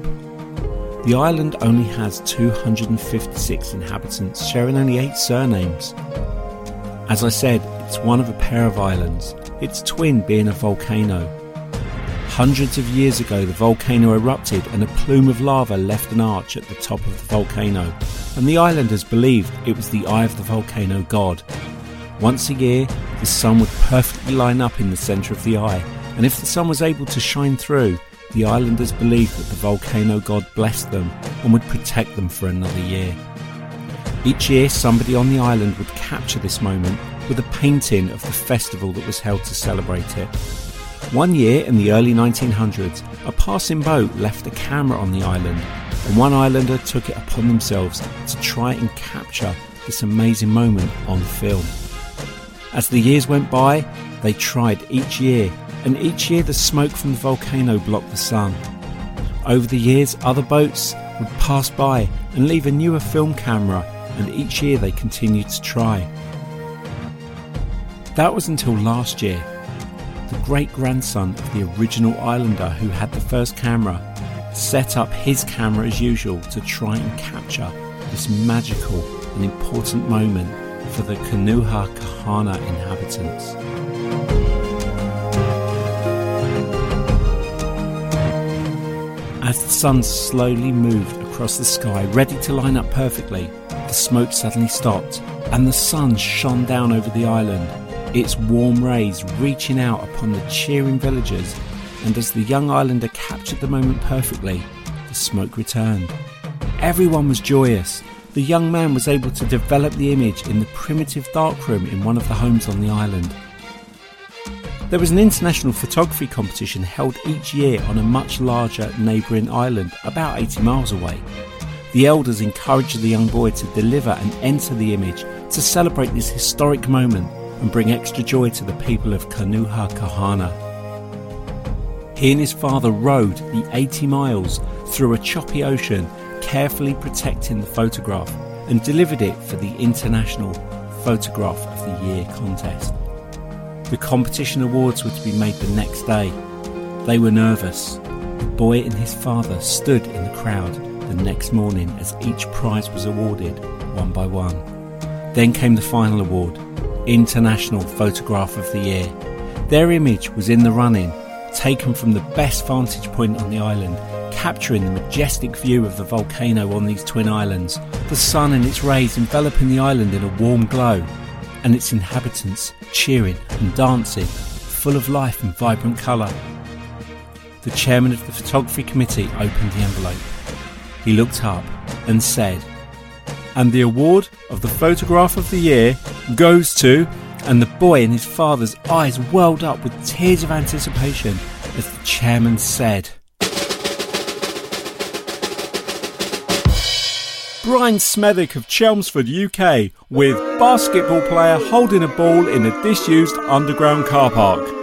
The island only has 256 inhabitants, sharing only 8 surnames. As I said, it's one of a pair of islands, its twin being a volcano. Hundreds of years ago, the volcano erupted and a plume of lava left an arch at the top of the volcano, and the islanders believed it was the eye of the volcano god. Once a year, the sun would perfectly line up in the centre of the eye, and if the sun was able to shine through, the islanders believed that the volcano god blessed them and would protect them for another year. Each year, somebody on the island would capture this moment with a painting of the festival that was held to celebrate it. One year in the early 1900s, a passing boat left a camera on the island, and one islander took it upon themselves to try and capture this amazing moment on film. As the years went by, they tried each year, and each year the smoke from the volcano blocked the sun. Over the years, other boats would pass by and leave a newer film camera, and each year they continued to try. That was until last year. The great grandson of the original islander who had the first camera set up his camera as usual to try and capture this magical and important moment for the Kanuha Kahana inhabitants. As the sun slowly moved across the sky, ready to line up perfectly, the smoke suddenly stopped and the sun shone down over the island, its warm rays reaching out upon the cheering villagers. And as the young islander captured the moment perfectly, the smoke returned. Everyone was joyous. The young man was able to develop the image in the primitive darkroom in one of the homes on the island. There was an international photography competition held each year on a much larger neighbouring island, about 80 miles away. The elders encouraged the young boy to deliver and enter the image to celebrate this historic moment and bring extra joy to the people of Kanuha Kahana. He and his father rowed the 80 miles through a choppy ocean, carefully protecting the photograph, and delivered it for the International Photograph of the Year contest. The competition awards were to be made the next day. They were nervous. The boy and his father stood in the crowd the next morning as each prize was awarded one by one. Then came the final award International Photograph of the Year. Their image was in the running, taken from the best vantage point on the island, capturing the majestic view of the volcano on these twin islands, the sun and its rays enveloping the island in a warm glow and its inhabitants cheering and dancing, full of life and vibrant colour. The chairman of the photography committee opened the envelope. He looked up and said, And the award of the photograph of the year goes to. And the boy and his father's eyes welled up with tears of anticipation as the chairman said, Brian Smethwick of Chelmsford, UK, with basketball player holding a ball in a disused underground car park.